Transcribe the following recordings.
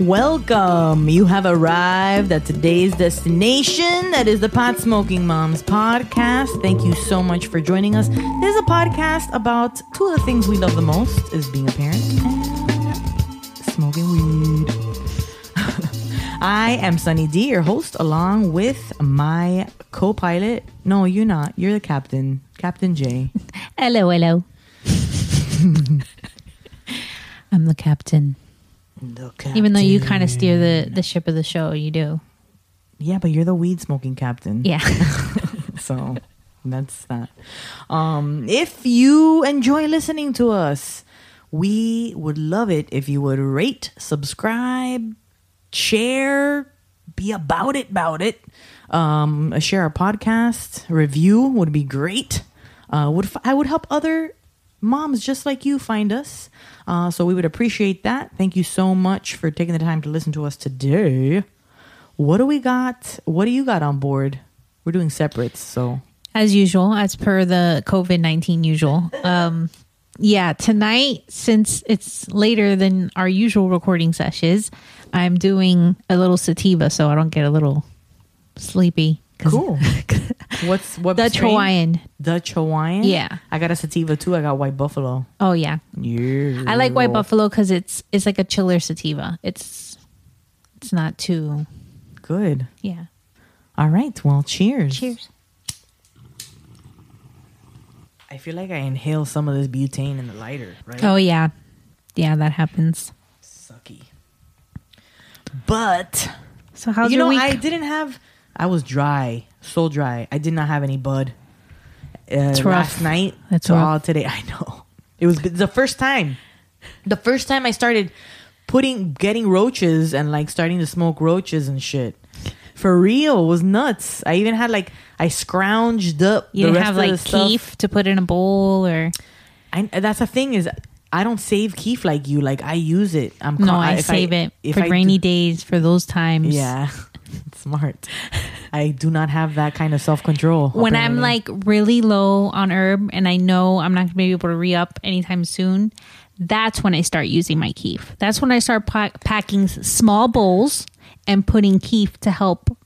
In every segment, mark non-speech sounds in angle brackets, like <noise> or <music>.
Welcome. You have arrived at today's destination. That is the Pot Smoking Moms podcast. Thank you so much for joining us. This is a podcast about two of the things we love the most is being a parent and smoking weed. <laughs> I am Sunny D, your host, along with my co-pilot. No, you're not. You're the captain, Captain J. <laughs> Hello, hello. <laughs> I'm the captain. Even though you kind of steer the, the ship of the show, you do. yeah, but you're the weed smoking captain. Yeah. <laughs> so that's that. Um, if you enjoy listening to us, we would love it if you would rate, subscribe, share, be about it, about it. Um, share our podcast, review would be great. Uh, would f- I would help other moms just like you find us. Uh, so we would appreciate that. Thank you so much for taking the time to listen to us today. What do we got? What do you got on board? We're doing separates, so as usual, as per the COVID 19 usual. Um, yeah, tonight, since it's later than our usual recording sessions, I'm doing a little sativa so I don't get a little sleepy. Cool. <laughs> What's what? Dutch strain? Hawaiian. Dutch Hawaiian. Yeah. I got a sativa too. I got white buffalo. Oh, yeah. Yeah, I like white buffalo because it's it's like a chiller sativa. It's it's not too Good. yeah. All right. Well, cheers. Cheers. I feel like I inhale some of this butane in the lighter, right? Oh yeah, yeah, that happens. sucky. But So how's you know, week? I didn't have. I was dry, so dry. I did not have any bud. Uh, last night. So rough. all today. <laughs> I know. It was the first time. The first time I started putting getting roaches and like starting to smoke roaches and shit. For real, it was nuts. I even had like I scrounged up you the didn't have like kief to put in a bowl or I, that's the thing is I don't save kief like you. Like I use it. I'm no, con- I save it if for I rainy do- days for those times. Yeah, <laughs> smart. <laughs> I do not have that kind of self control. When I'm like really low on herb and I know I'm not going to be able to re up anytime soon, that's when I start using my kief. That's when I start pa- packing small bowls and putting kief to help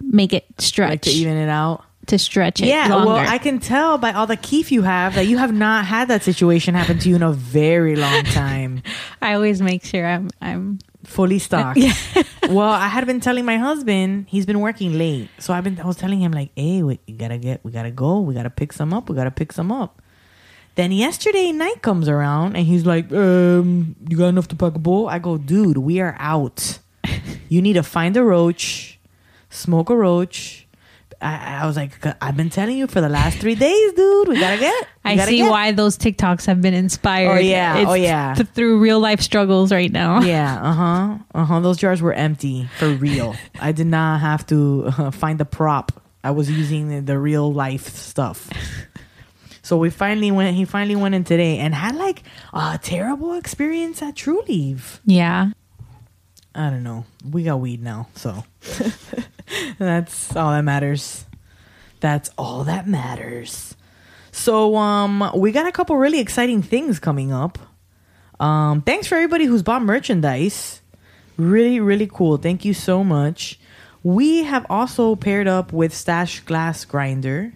make it stretch like to even it out. to stretch it Yeah, longer. well, I can tell by all the kief you have that you have not had that situation happen to you in a very long time. <laughs> I always make sure I'm I'm Fully stocked. Yeah. <laughs> well, I had been telling my husband he's been working late, so I've been I was telling him like, "Hey, we gotta get, we gotta go, we gotta pick some up, we gotta pick some up." Then yesterday night comes around and he's like, um, "You got enough to pack a bowl?" I go, "Dude, we are out. <laughs> you need to find a roach, smoke a roach." I, I was like, "I've been telling you for the last three days, dude. We gotta get." we I gotta see get." why those TikToks have been inspired. Oh, yeah. Oh, yeah. th- through real life struggles right now. <laughs> Yeah, uh huh, uh huh. Those jars were empty for real. I did not have to uh, find the prop. I was using the, the real life stuff. So we finally went. He finally went in today and had like a terrible experience at Trulieve. Yeah. I don't know. We got weed now, so <laughs> <laughs> that's all that matters. That's all that matters. So um we got a couple really exciting things coming up. Um thanks for everybody who's bought merchandise. Really really cool. Thank you so much. We have also paired up with Stash Glass Grinder,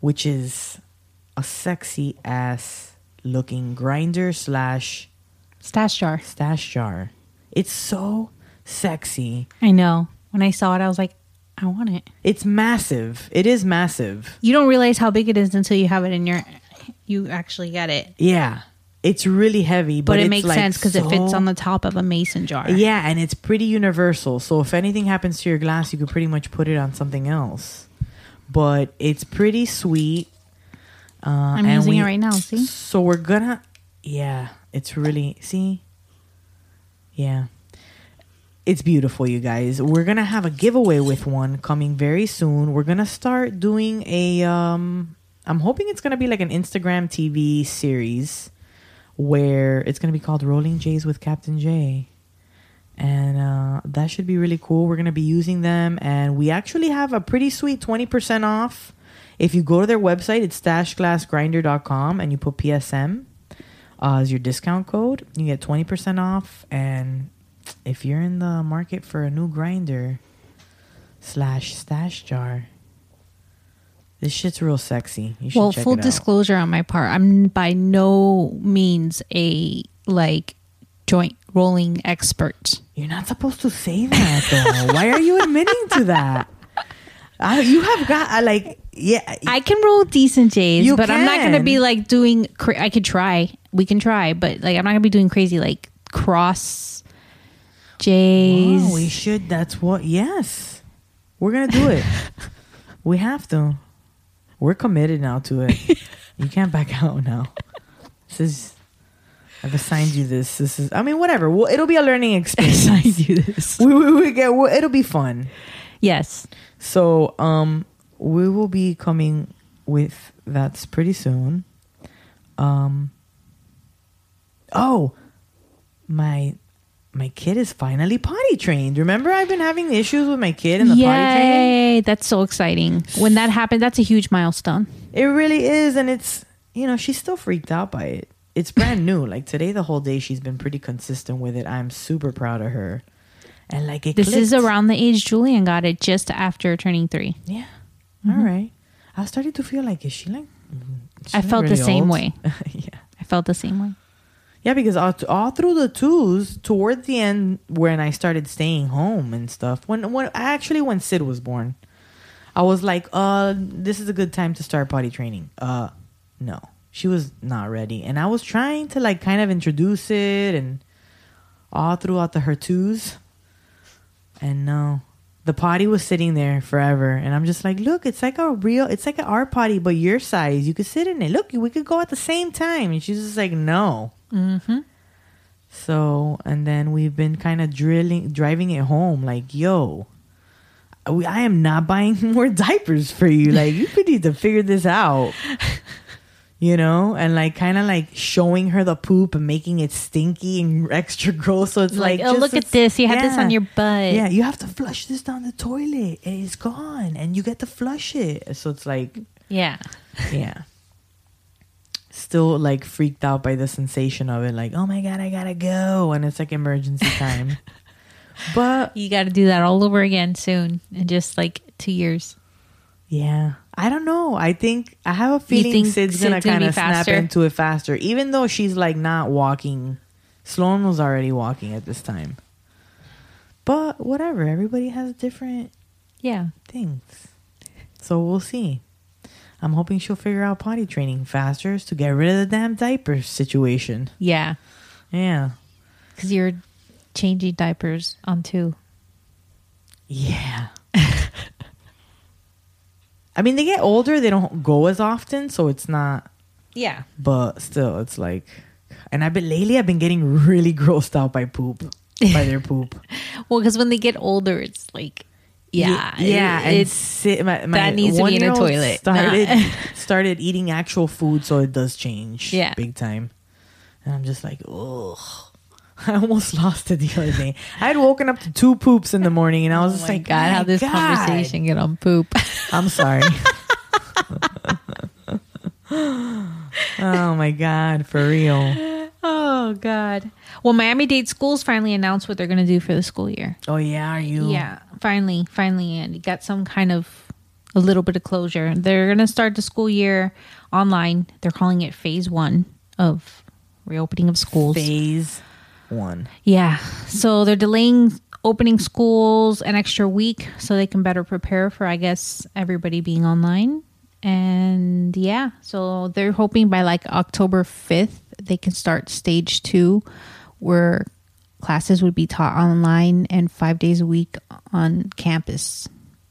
which is a sexy ass looking grinder slash Stash jar. stash jar. It's so sexy. I know. When I saw it, I was like, I want it. It's massive. It is massive. You don't realize how big it is until you have it in your. You actually get it, Yeah. It's really heavy, but, but, it makes like, sense because it fits on the top of a mason jar. Yeah, and it's pretty universal. So if anything happens to your glass, you could pretty much put it on something else. But it's pretty sweet. Uh, I'm and using we- it right now. See, So we're gonna, yeah, it's really see, yeah, it's beautiful, you guys. We're gonna have a giveaway with one coming very soon. We're gonna start doing a, um, I'm hoping it's gonna be like an Instagram TV series where it's gonna be called Rolling J's with Captain J. And uh, that should be really cool. We're to be using them. And we actually have a pretty sweet 20% off. If you go to their website, it's stashglassgrinder.com and you put PSM uh, as your discount code. You get 20% off. And if you're in the market for a new grinder slash stash jar, this shit's real sexy. You should Well, check full it out. disclosure on my part, I'm by no means a like joint rolling expert. You're not supposed to say that though. <laughs> Why are you admitting to that? I, you have got uh, like yeah. I can roll decent J's, but I'm not going to be like doing. Cra- I could try. We can try, but like I'm not going to be doing crazy like cross J's. Oh, we should. That's what. Yes, we're gonna do it. <laughs> we have to. We're committed now to it. <laughs> you can't back out now. This is. I've assigned you this. This is. I mean, whatever. Well, it'll be a learning <laughs> experience. I do this. we, we, we get. well, It'll be fun. Yes. So, um, we will be coming with that's pretty soon. Um. Oh, my my kid is finally potty trained. Remember, I've been having issues with my kid and the potty training. Yay! That's so exciting. When that happened, that's a huge milestone. It really is, and it's you know she's still freaked out by it. It's brand new. <laughs> Like today, the whole day she's been pretty consistent with it. I'm super proud of her. And like it This is around the age Julian got it just after turning three. Yeah. Mm-hmm. All right. I started to feel like, is she like? is she, I felt the same old? way. <laughs> yeah. I felt the same way. Yeah, because all, all through the twos, towards the end, when I started staying home and stuff, when when actually when Sid was born, I was like, uh, this is a good time to start potty training. Uh, no, she was not ready, and I was trying to like kind of introduce it, and all throughout the her twos, and no, the potty was sitting there forever, and I'm just like, look, it's like a real, it's like an art potty, but your size. You could sit in it. Look, we could go at the same time, and she's just like, no. Mm-hmm. So, and then we've been kind of drilling, driving it home. Like, yo, we, I am not buying <laughs> more diapers for you. Like, you could need to figure this out. <laughs> You know, and like kind of like showing her the poop and making it stinky and <laughs> extra gross. So it's Like, like, oh, just- look at this. You had this on your butt. Yeah, you have to flush this down the toilet. It's gone, and you get to flush it. So it's like, Yeah. yeah. Still like freaked out by the sensation of it, like, oh my god, I gotta go, and it's like emergency time. <laughs> but You got to do that all over again soon in just like two years. yeah, I don't know. I think I have a feeling Sid's gonna Sid's gonna kind of snap into it faster, even though she's like not walking. Sloan was already walking at this time. But whatever, everybody has different Yeah. things. So we'll see. I'm hoping she'll figure out potty training faster to get rid of the damn diaper situation. Yeah. Yeah. Because you're changing diapers on two. Yeah. <laughs> I mean, they get older, they don't go as often, so it's not, Yeah. but still, it's like, and I've been, lately, I've been getting really <laughs> grossed out by poop, by their poop. <laughs> Well, because when they get older, it's like, yeah. Yeah. it- it's sit, my, my that needs to be in a toilet. Started, Nah. <laughs> started eating actual food, so it does change. Yeah. Big time. And I'm just like, ugh. <laughs> I almost lost it the other day. I had woken up to two poops in the morning, and I was oh just my like, God, how "My this God." conversation get on poop. I'm sorry. <laughs> oh my god, for real. oh, God. Well, Miami Dade Schools finally announced what they're going to do for the school year. Oh yeah, are you? Yeah, finally, finally, and you got some kind of a little bit of closure. They're going to start the school year online. They're calling it phase one of reopening of schools. Phase one. Yeah, so they're delaying opening schools an extra week so they can better prepare for, I guess, everybody being online. And yeah, so they're hoping by like October 5th, they can start stage two, where classes would be taught online and five days a week on campus.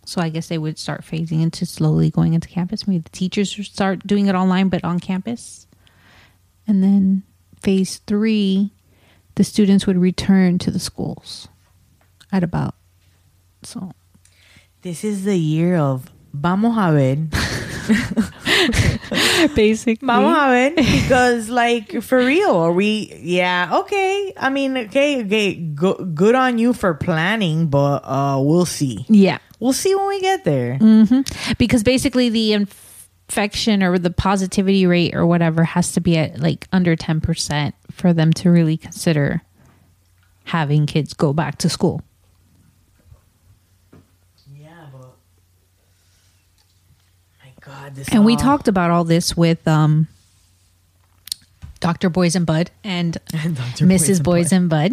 So I guess they would start phasing into slowly going into campus. Maybe the teachers would start doing it online, but on campus. And then phase three, the students would return to the schools at about so This is the year of vamos a ver. <laughs> basically Vamos a ver because like for real, are we? Yeah, okay. I mean, okay, okay. Go, good on you for planning, but uh, we'll see. yeah We'll see when we get there. because basically the infection or the positivity rate or whatever has to be at like under 10% for them to really consider having kids go back to school. Yeah, but this And we talked about all this with um, Dr. Boys and Bud and <laughs> Dr. Mrs. Boys Bud. and Bud.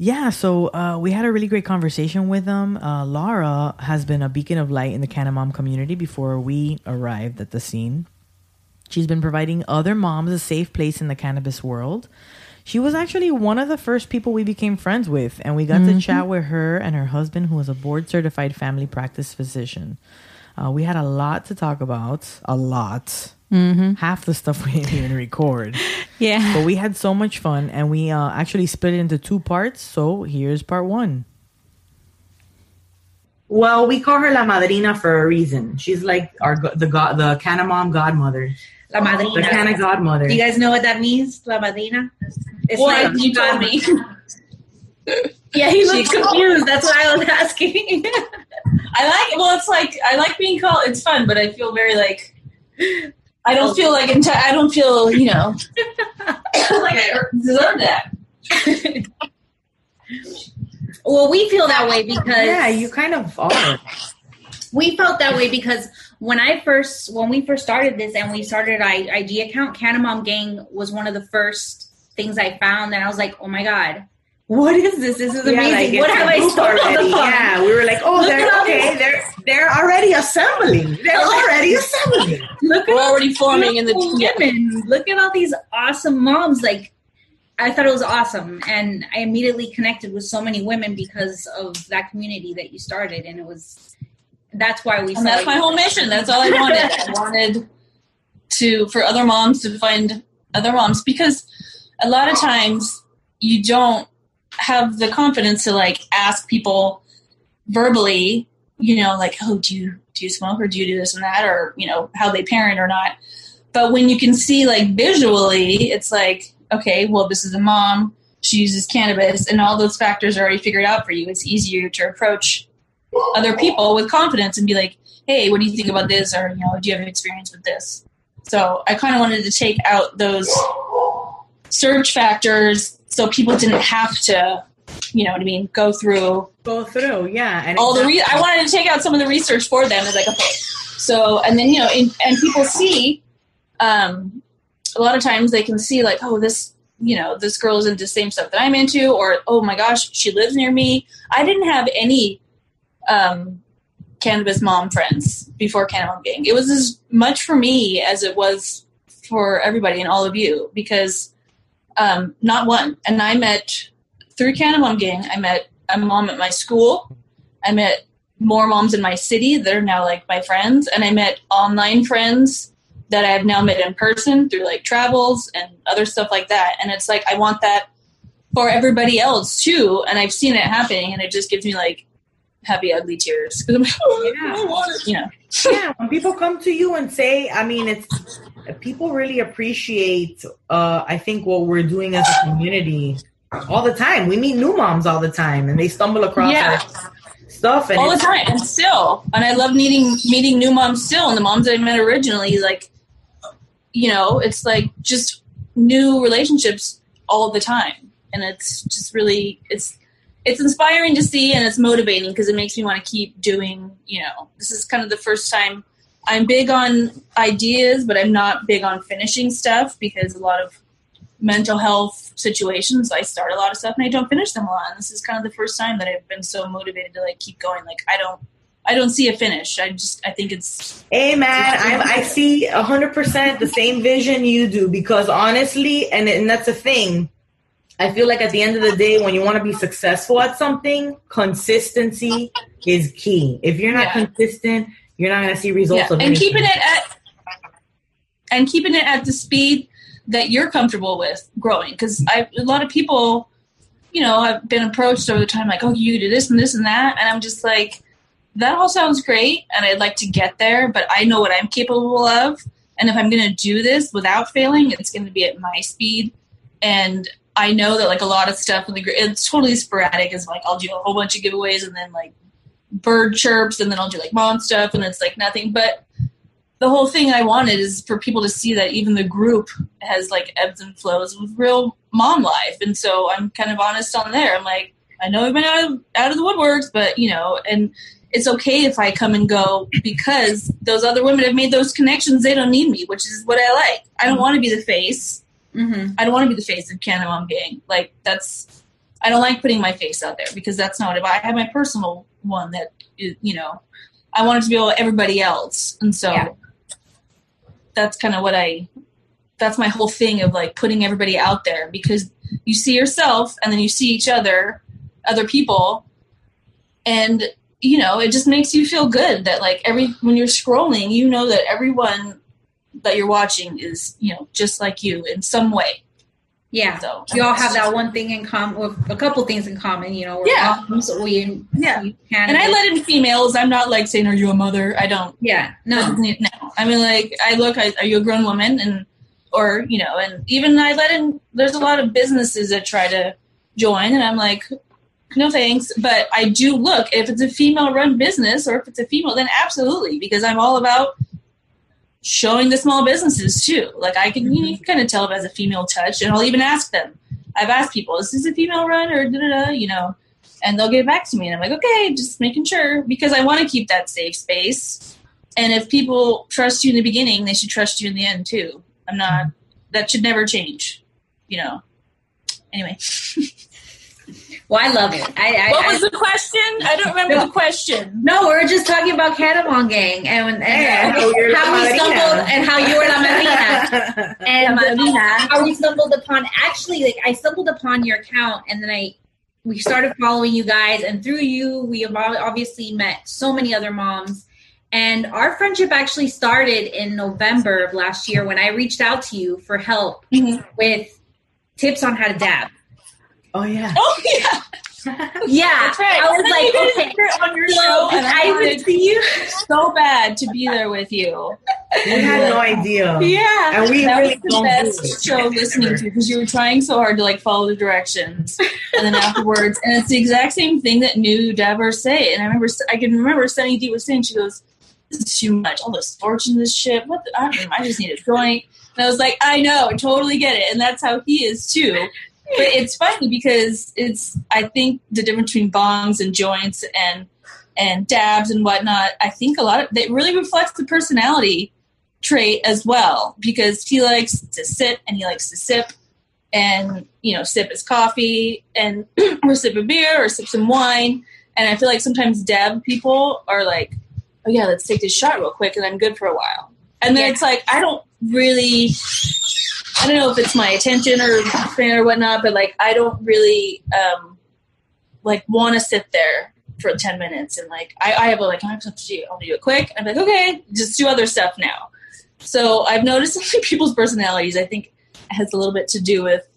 Yeah, so uh, we had a really great conversation with them. Uh, Laura has been a beacon of light in the Canna Mom community before we arrived at the scene. She's been providing other moms a safe place in the cannabis world. She was actually one of the first people we became friends with, and we got to chat with her and her husband, who is a board certified family practice physician. Uh, we had a lot to talk about, a lot. Mm-hmm. Half the stuff we didn't even record. <laughs> Yeah. But we had so much fun, and we uh, actually split it into two parts. So here's part one. Well, we call her La Madrina for a reason. She's like our go- the god, the Canna Mom godmother, La madrina. the Canna godmother. You guys know what that means? La madrina. It's Well, like- you told me. <laughs> Yeah, he looked confused. That's why I was asking. <laughs> I like. Well, it's like I like being called. It's fun, but I feel very like. I don't feel like inte- I don't feel you know <laughs> like I er- deserve that. <laughs> well, we feel that way because yeah, you kind of are. we felt that way because when I first when we first started this and we started our IG account, Canna Mom Gang was one of the first things I found that I was like, oh my god, what is this? This is Yeah, amazing. like, what have I group stumbled already? upon? Yeah, we were like, oh, Look they're okay. these- They're they're already assembling. <laughs> They're already assembling. <laughs> Look at We're already forming in the beautiful yeah. women. Look at all these awesome moms. Like I thought it was awesome, and I immediately connected with so many women because of that community that you started, and it was. That's why we. And that's my whole mission. That's all I wanted. <laughs> I wanted to for other moms to find other moms because a lot of times you don't have the confidence to like ask people verbally, you know, like, oh, do you do you smoke or do you do this and that or you know how they parent or not. But when you can see like visually, it's like, okay, well, this is a mom. She uses cannabis, and all those factors are already figured out for you. It's easier to approach other people with confidence and be like, hey, what do you think about this? Or, you know, do you have experience with this? So I kind of wanted to take out those search factors so people didn't have to, you know what I mean, go through Go through, yeah. And all the re- I wanted to take out some of the research for them. It's like, okay, so, and then, you know, in, and people see, um, a lot of times they can see like, oh, this, you know, this girl is into the same stuff that I'm into, or, oh my gosh, she lives near me. I didn't have any, um, cannabis mom friends before Cannabis Gang. It was as much for me as it was for everybody and all of you because um, not one. And I met through Cannabis Gang. I met a mom at my school. I met more moms in my city that are now like my friends, and I met online friends that I have now met in person through like travels and other stuff like that. And it's like I want that for everybody else too. And I've seen it happening, and it just gives me like happy ugly tears <laughs> because I'm like, oh, Yeah. I want it. You know, yeah, when people come to you and say, I mean, it's people really appreciate. Uh, I think what we're doing as a community all the time. We meet new moms all the time, and they stumble across Yeah. our stuff. And all the time and still and i love meeting meeting new moms still and the moms that i met originally like you know it's like just new relationships all the time and it's just really it's it's inspiring to see and it's motivating because it makes me want to keep doing you know this is kind of the first time i'm big on ideas but i'm not big on finishing stuff because a lot of mental health situations i start a lot of stuff and i don't finish them a lot and this is kind of the first time that i've been so motivated to like keep going like i don't i don't see a finish i just i think it's Hey man, I, I see hundred percent the same vision you do because honestly, and and that's a thing. I feel like at the end of the day, when you want to be successful at something, consistency is key. If you're not Yeah. consistent, you're not going to see results. yeah. Of and keeping it at and keeping it at the speed that you're comfortable with growing because i a lot of people you know i've been approached over the time like oh you do this and this and that and i'm just like that all sounds great and i'd like to get there but i know what i'm capable of and if i'm going to do this without failing it's going to be at my speed and i know that like a lot of stuff in the it's totally sporadic it's like i'll do a whole bunch of giveaways and then like bird chirps and then i'll do like mom stuff and it's like nothing but the whole thing I wanted is for people to see that even the group has like ebbs and flows with real mom life, and so I'm kind of honest on there. I'm like, I know I've been out of out of the woodworks, but you know, and it's okay if I come and go because those other women have made those connections. They don't need me, which is what I like. I don't want to be the face. Mm-hmm. I don't want to be the face of Canna Mom Gang. Like that's, I don't like putting my face out there because that's not. If I have my personal one that is, you know, I wanted to be able everybody else, and so Yeah. that's kind of what I. That's my whole thing of like putting everybody out there because you see yourself and then you see each other, other people, and you know it just makes you feel good that like every when you're scrolling, you know that everyone that you're watching is you know just like you in some way. Yeah. So We all have that one thing in common, or a couple things in common. You know, we're Yeah. moms, we Yeah. we And I let in females. I'm not like saying, "Are you a mother?" I don't. yeah no <laughs> No. I mean, like, I look. I, are you a grown woman? And or you know, and even I let in. There's a lot of businesses that try to join, and I'm like, no thanks. But I do look if it's a female-run business or if it's a female, then absolutely, because I'm all about showing the small businesses too. Like I can, you mm-hmm. can kind of tell if it has a female touch, and I'll even ask them. I've asked people, is this a female run or da da da? You know, and they'll get back to me, and I'm like, okay, just making sure because I want to keep that safe space. And if people trust you in the beginning, they should trust you in the end too. I'm not. Mm-hmm. That should never change. You know. Anyway, <laughs> well i love it i, I, what I was the question? I don't remember the question. no, we are just talking about Canna Mom Gang and, and Yeah, how, how you're how La we stumbled and how you were La Madrina. <laughs> and how we stumbled upon actually like I stumbled upon your account and then I we started following you guys and through you we have obviously met so many other moms and our friendship actually started in November of last year when I reached out to you for help Mhm. with tips on how to dab. Oh yeah. Oh yeah, Yeah, <laughs> that's right. I was And like, okay, on your so show, and I I wanted would see you. so bad to be there with you. We had no idea. Yeah, And we that really was the don't do best show listening to because you were trying so hard to like follow the directions and then afterwards. And it's the exact same thing that new Dever say and I remember I can remember Sunny D was saying she goes this is too much. All the sports in this shit. What the, I, don't know, I just need a joint. And I was like I know. I totally get it. And that's how he is too but it's funny because it's I think the difference between bongs and joints and and dabs and whatnot I think a lot of it really reflects the personality trait as well. Because he likes to sit and he likes to sip. And you know sip his coffee and <clears throat> or sip a beer or sip some wine. And i feel like sometimes dab people are like oh yeah let's take this shot real quick and i'm good for a while. And then Yeah. it's like i don't really i don't know if it's my attention or or whatnot but like i don't really um like want to sit there for 10 minutes and like I, I have a like I have to do. I'll do it quick. I'm like, okay, just do other stuff now. So I've noticed people's personalities, I think has a little bit to do with,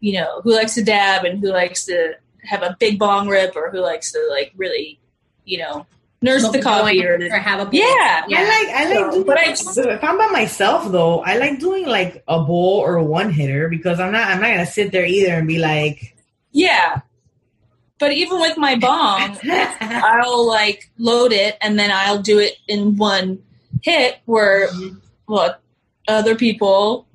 you know, who likes to dab and who likes to have a big bong rip or who likes to like really, you know, nurse the a coffee joint or or have a yeah. I like I like So, doing but I- if I'm by myself though, I like doing like a bowl or a one hitter because I'm not I'm not gonna sit there either and be like yeah. But even with my bong, <laughs> I'll like load it and then I'll do it in one hit where well other people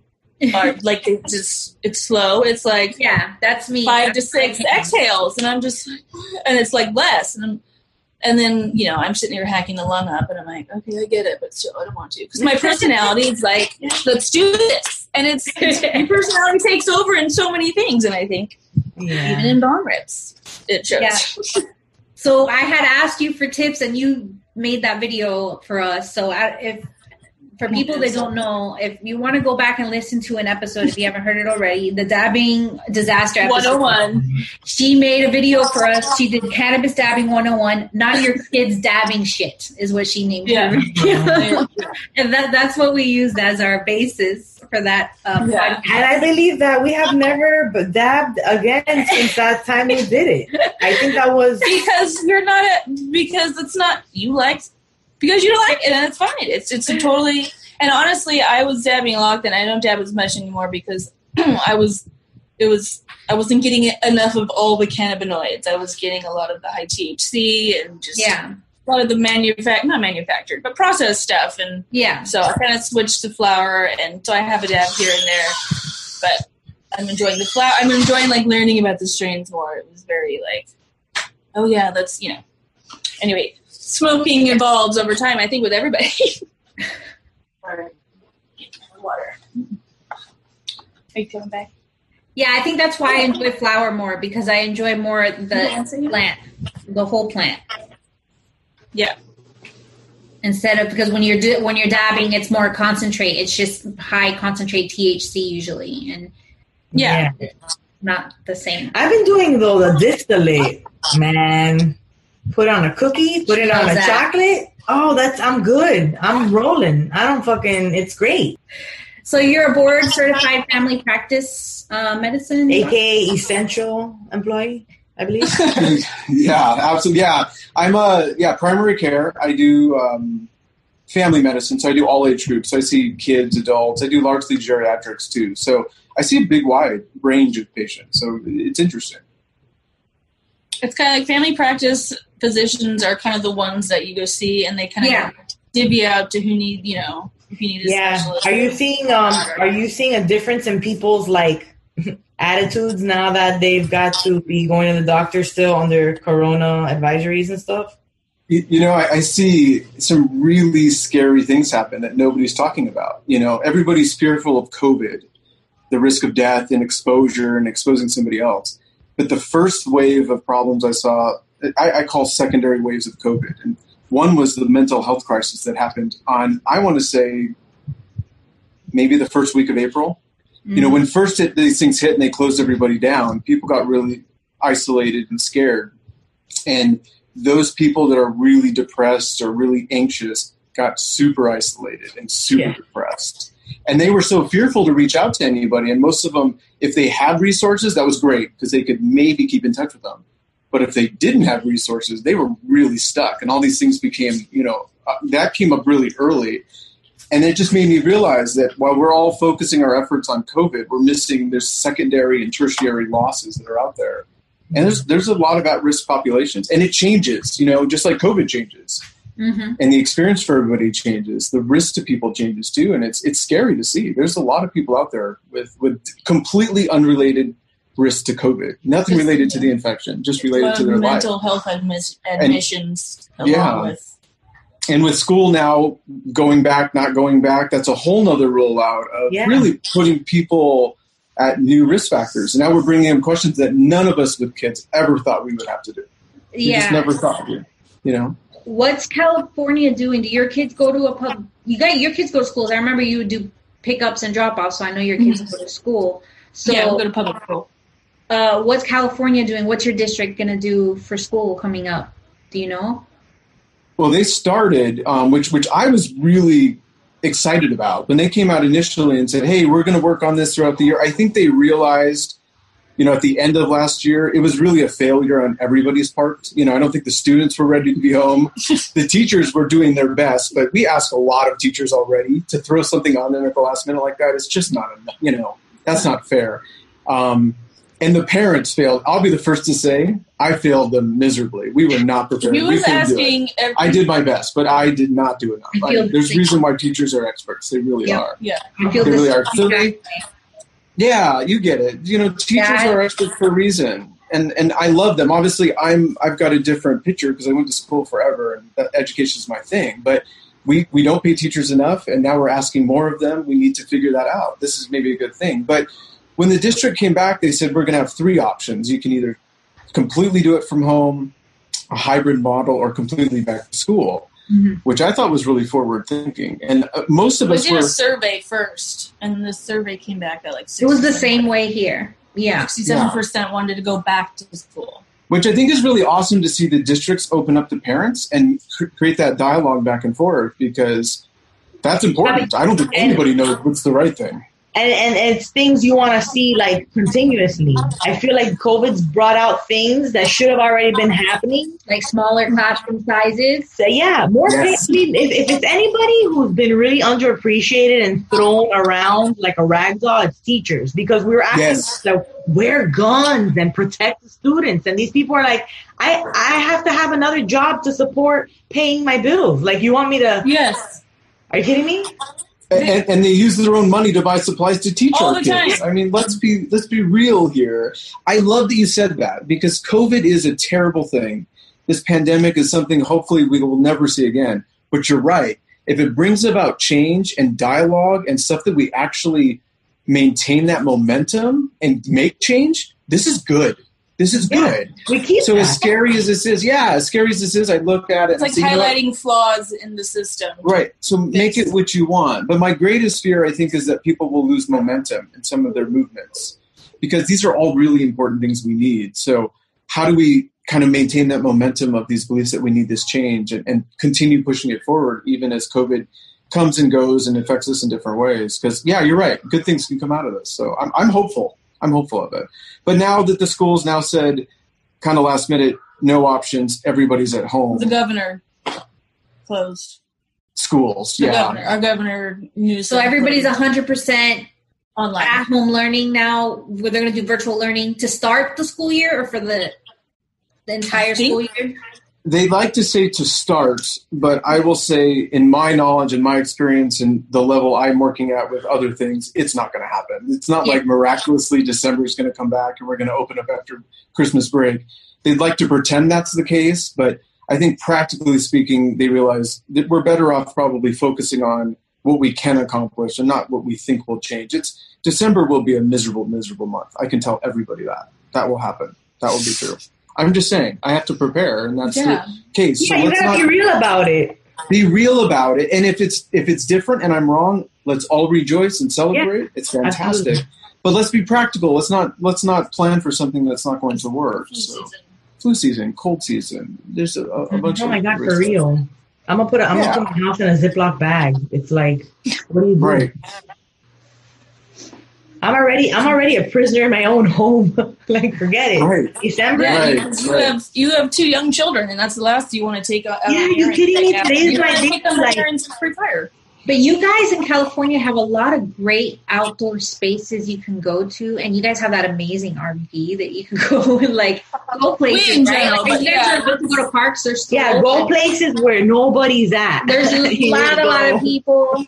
are <laughs> like it's just it's slow. It's like yeah, that's me. five to six exhales and I'm just <laughs> and it's like less and I'm and then you know I'm sitting here hacking the lung up and I'm like okay I get it but still I don't want to because my personality is like <laughs> let's do this and it's, it's your personality takes over in so many things and I think even in bong rips it shows. Yeah. So I had asked you for tips, and you made that video for us. So I, if for people that don't know, if you want to go back and listen to an episode, if you haven't heard it already, the dabbing disaster episode, 101. she made a video for us. She did cannabis dabbing 101. Not your kids dabbing shit is what she named Yeah. her. <laughs> and that, that's what we used as our basis for that. Um, Yeah. And I believe that we have never dabbed again since that time we did it. I think that was because you're not a, because it's not you like because you don't like it and it's fine it's it's a totally and honestly i was dabbing a lot then i don't dab as much anymore because <clears throat> i was it was i wasn't getting enough of all the cannabinoids i was getting a lot of the high thc and just Yeah. a lot of the manufact not manufactured but processed stuff and Yeah. so i kind of switched to flower and so i have a dab here and there but I'm enjoying the flower. I'm enjoying like learning about the strains more. It was very like, oh yeah, that's you know. Anyway, smoking evolves over time. I think with everybody. water. <laughs> Water. Are you coming back? Yeah, I think that's why I enjoy flower more because I enjoy more the plant, the whole plant. Yeah. Instead of because when you're do, when you're dabbing, it's more concentrate. It's just high concentrate THC usually, and Yeah. not the same. I've been doing though the distillate, man. Put on a cookie, put it on a that? chocolate. Oh, that's I'm good. I'm rolling. I don't fucking. It's great. So you're a board certified family practice uh, medicine. AKA essential employee, I believe. <laughs> yeah, absolutely. Yeah, I'm a yeah primary care. I do um, family medicine, so I do all age groups. So I see kids, adults. I do largely geriatrics too. So I see a big wide range of patients. So it's interesting. It's kind of like family practice physicians are kind of the ones that you go see, and they kind of Yeah. divvy out to who need you know if you need a yeah. specialist. Are you seeing um? Are you seeing a difference in people's like <laughs> attitudes now that they've got to be going to the doctor still under Corona advisories and stuff? You, you know, I, I see some really scary things happen that nobody's talking about. You know, everybody's fearful of COVID, the risk of death and exposure and exposing somebody else. But the first wave of problems I saw, I, I call secondary waves of COVID. And one was the mental health crisis that happened on, I want to say, maybe the first week of April. You know, mm-hmm. when first it, these things hit and they closed everybody down, people got really isolated and scared. And those people that are really depressed or really anxious got super isolated and super Yeah. depressed. And they were so fearful to reach out to anybody. And most of them, if they had resources, that was great because they could maybe keep in touch with them. But if they didn't have resources, they were really stuck. And all these things became, you know, uh, that came up really early. And it just made me realize that while we're all focusing our efforts on COVID, we're missing there's secondary and tertiary losses that are out there. And there's there's a lot of at risk populations. And it changes, you know, just like COVID changes. Hmm And the experience for everybody changes. The risk to people changes too. And it's it's scary to see. There's a lot of people out there with, with completely unrelated risk to COVID. Nothing Just- related to the infection, just related to their life. mental health admis- admissions Yeah. along with and with school now going back, not going back, that's a whole nother rollout of Yeah. really putting people at new risk factors. And now we're bringing in questions that none of us with kids ever thought we would have to do. We Yeah. just never thought we, you know. What's California doing? Do your kids go to a pub? You got your kids go to schools. I remember you would do pickups and drop offs, so I know your kids go to school. So, yeah, we'll go to public school. uh, what's California doing? What's your district going to do for school coming up? Do you know? Well, they started, um, which which I was really excited about when they came out initially and said, "Hey, we're going to work on this throughout the year." I think they realized, you know, at the end of last year, it was really a failure on everybody's part. You know, I don't think the students were ready to be home. <laughs> the teachers were doing their best, but we ask a lot of teachers already to throw something on them at the last minute like that. It's just not, enough, you know, that's not fair. Um, and the parents failed. I'll be the first to say I failed them miserably. We were not prepared. He was couldn't do it. asking. Every, I did my best, but I did not do enough. I I, there's the reason why teachers are experts. They really Yeah. are. Yeah, I feel They really are. So they, yeah, you get it. You know, teachers are experts for a reason, and and I love them. Obviously, I'm I've got a different picture because I went to school forever, and education is my thing. But we we don't pay teachers enough, and now we're asking more of them. We need to figure that out. This is maybe a good thing. But when the district came back, they said we're going to have three options. You can either completely do it from home, a hybrid model, or completely back to school. Mhm. Which I thought was really forward thinking, and uh, most of we us did were. a survey first, and the survey came back at like. 60, It was the same way here. Yeah. Sixty-seven percent wanted to go back to school. which I think is really awesome to see the districts open up to parents and cr- create that dialogue back and forth because that's important. I don't think anybody knows what's the right thing. And, and it's things you want to see like continuously. I feel like COVID's brought out things that should have already been happening. Like smaller classroom sizes. So yeah, more Yes. safety. If, if it's anybody who's been really underappreciated and thrown around like a rag doll, it's teachers because we were asking Yes. them to wear guns and protect the students, and these people are like, I I have to have another job to support paying my bills. Like you want me to? Yes, Are you kidding me? And, and they use their own money to buy supplies to teach All our kids. time. I mean, let's be let's be real here. I love that you said that because COVID is a terrible thing. This pandemic is something hopefully we will never see again. But you're right. If it brings about change and dialogue and stuff that we actually maintain that momentum and make change, this is good. This is Yeah. good. We keep So that. as scary as this is, yeah, as scary as this is, I look at it It's like and say, you know highlighting flaws in the system. Right. So make it what you want. But my greatest fear, I think, is that people will lose momentum in some of their movements because these are all really important things we need. So how do we kind of maintain that momentum of these beliefs that we need this change and, and continue pushing it forward even as COVID comes and goes and affects us in different ways? Because yeah, you're right. Good things can come out of this. So I'm, I'm hopeful. I'm hopeful of it. But now that the schools now said, kind of last minute, no options, everybody's at home. The governor closed. schools, The yeah. governor, our governor knew. So everybody's hundred percent online. at home learning now. Where they're going to do virtual learning to start the school year or for the the entire school year. They like to say to start, but I will say, in my knowledge and my experience and the level I'm working at with other things, it's not going to happen. It's not Yeah. like miraculously December is going to come back and we're going to open up after Christmas break. They'd like to pretend that's the case, but I think practically speaking, they realize that we're better off probably focusing on what we can accomplish and not what we think will change. It's December will be a miserable, miserable month. I can tell everybody that. That will happen. That will be true. I'm just saying, I have to prepare, and that's Yeah. the case. yeah, so you gotta not be real about it. be real about it. And if it's if it's different and I'm wrong, let's all rejoice and celebrate. It's fantastic. absolutely. But let's be practical. Let's not let's not plan for something that's not going to work. So, flu season, cold season. There's a, a, a bunch Oh of my god, for risks. real. I'm gonna put. A, I'm Yeah. gonna put my house in a Ziploc bag. It's like, what do you do? Right. I'm already. I'm already a prisoner in my own home. <laughs> like, forget it. Right. December. Yeah, Right, you right. have you have two young children, and that's the last you want to take out. out Yeah, you your kidding me? take out- Today's you my day, like- free fire. But you guys in California have a lot of great outdoor spaces you can go to, and you guys have that amazing RV that you can <laughs> go and like go places. in right? Like, but if you guys yeah. to go to parks, there's still Yeah, go places where nobody's at. There's <laughs> a lot, a lot of people.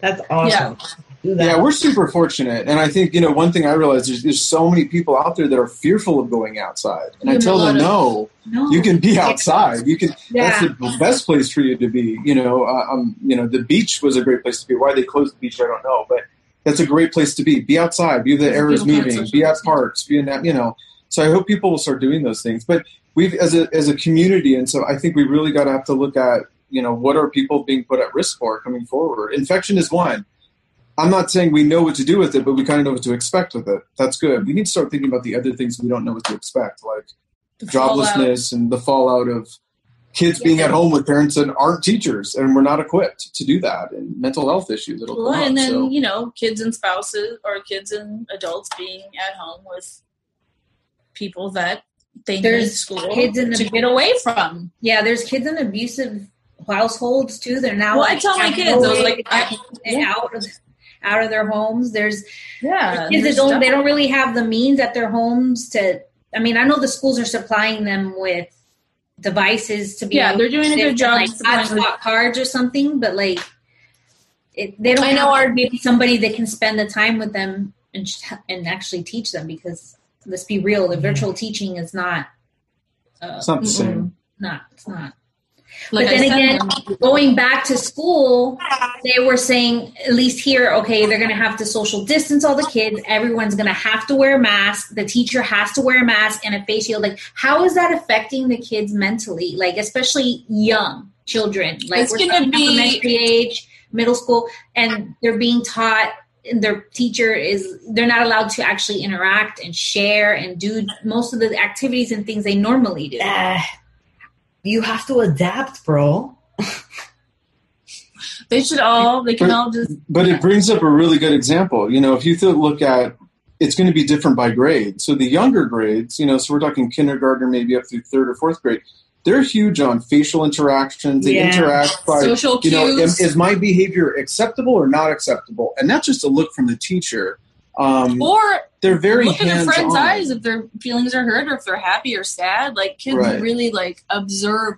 That's awesome. Do that. Yeah, we're super fortunate, and I think you know one thing I realized there's there's so many people out there that are fearful of going outside, and I tell them no, No, you can be outside. You can. Yeah. That's the best place for you to be. You know, uh, um, you know, the beach was a great place to be. Why they closed the beach, I don't know, but that's a great place to be. Be outside. Be the air is moving. Be at parks. Be in that. You know. So I hope people will start doing those things. But we've as a as a community, and so I think we really got to have to look at you know what are people being put at risk for coming forward. Infection is one. I'm not saying we know what to do with it, but we kind of know what to expect with it. That's good. We need to start thinking about the other things we don't know what to expect, like The fallout. joblessness and the fallout of kids being at home with parents that aren't teachers and we're not equipped to do that and mental health issues that'll Well, come and up. then so. you know, kids and spouses or kids and adults being at home with people that they need There's school kids in the- to get away from. Yeah, there's kids in abusive households too. They're now Well, I tell my kids, I was like, I- and out of out of their homes. There's Yeah, kids that there's don't stuff- they don't really have the means at their homes to. I mean, I know the schools are supplying them with devices to be. Yeah, able they're doing a to good job like supplying with- hotspot cards or something, but like. It, they don't I know have our- maybe somebody that can spend the time with them and and actually teach them because let's be real, the virtual teaching is not uh, it's not the same. not it's not Like but then again, going back to school, they were saying, at least here, okay, they're going to have to social distance all the kids. Everyone's going to have to wear a mask. The teacher has to wear a mask and a face shield. Like, how is that affecting the kids mentally? Like, especially young children. Like, It's we're gonna be- elementary age, middle school, and they're being taught. And their teacher is, they're not allowed to actually interact and share and do most of the activities and things they normally do. Ah, you have to adapt, bro. <laughs> they should all they can But- all just But it brings up a really good example. You know, if you look at it's going to be different by grade. So the younger grades, you know, so we're talking kindergarten, maybe up through third or fourth grade, they're huge on facial interactions. They Yeah. interact by social you know, am, cues. is my behavior acceptable or not acceptable? And that's just a look from the teacher. Um, or they're very look at their friends' hands-on. eyes if their feelings are hurt or if they're happy or sad. Like kids Right. really like observe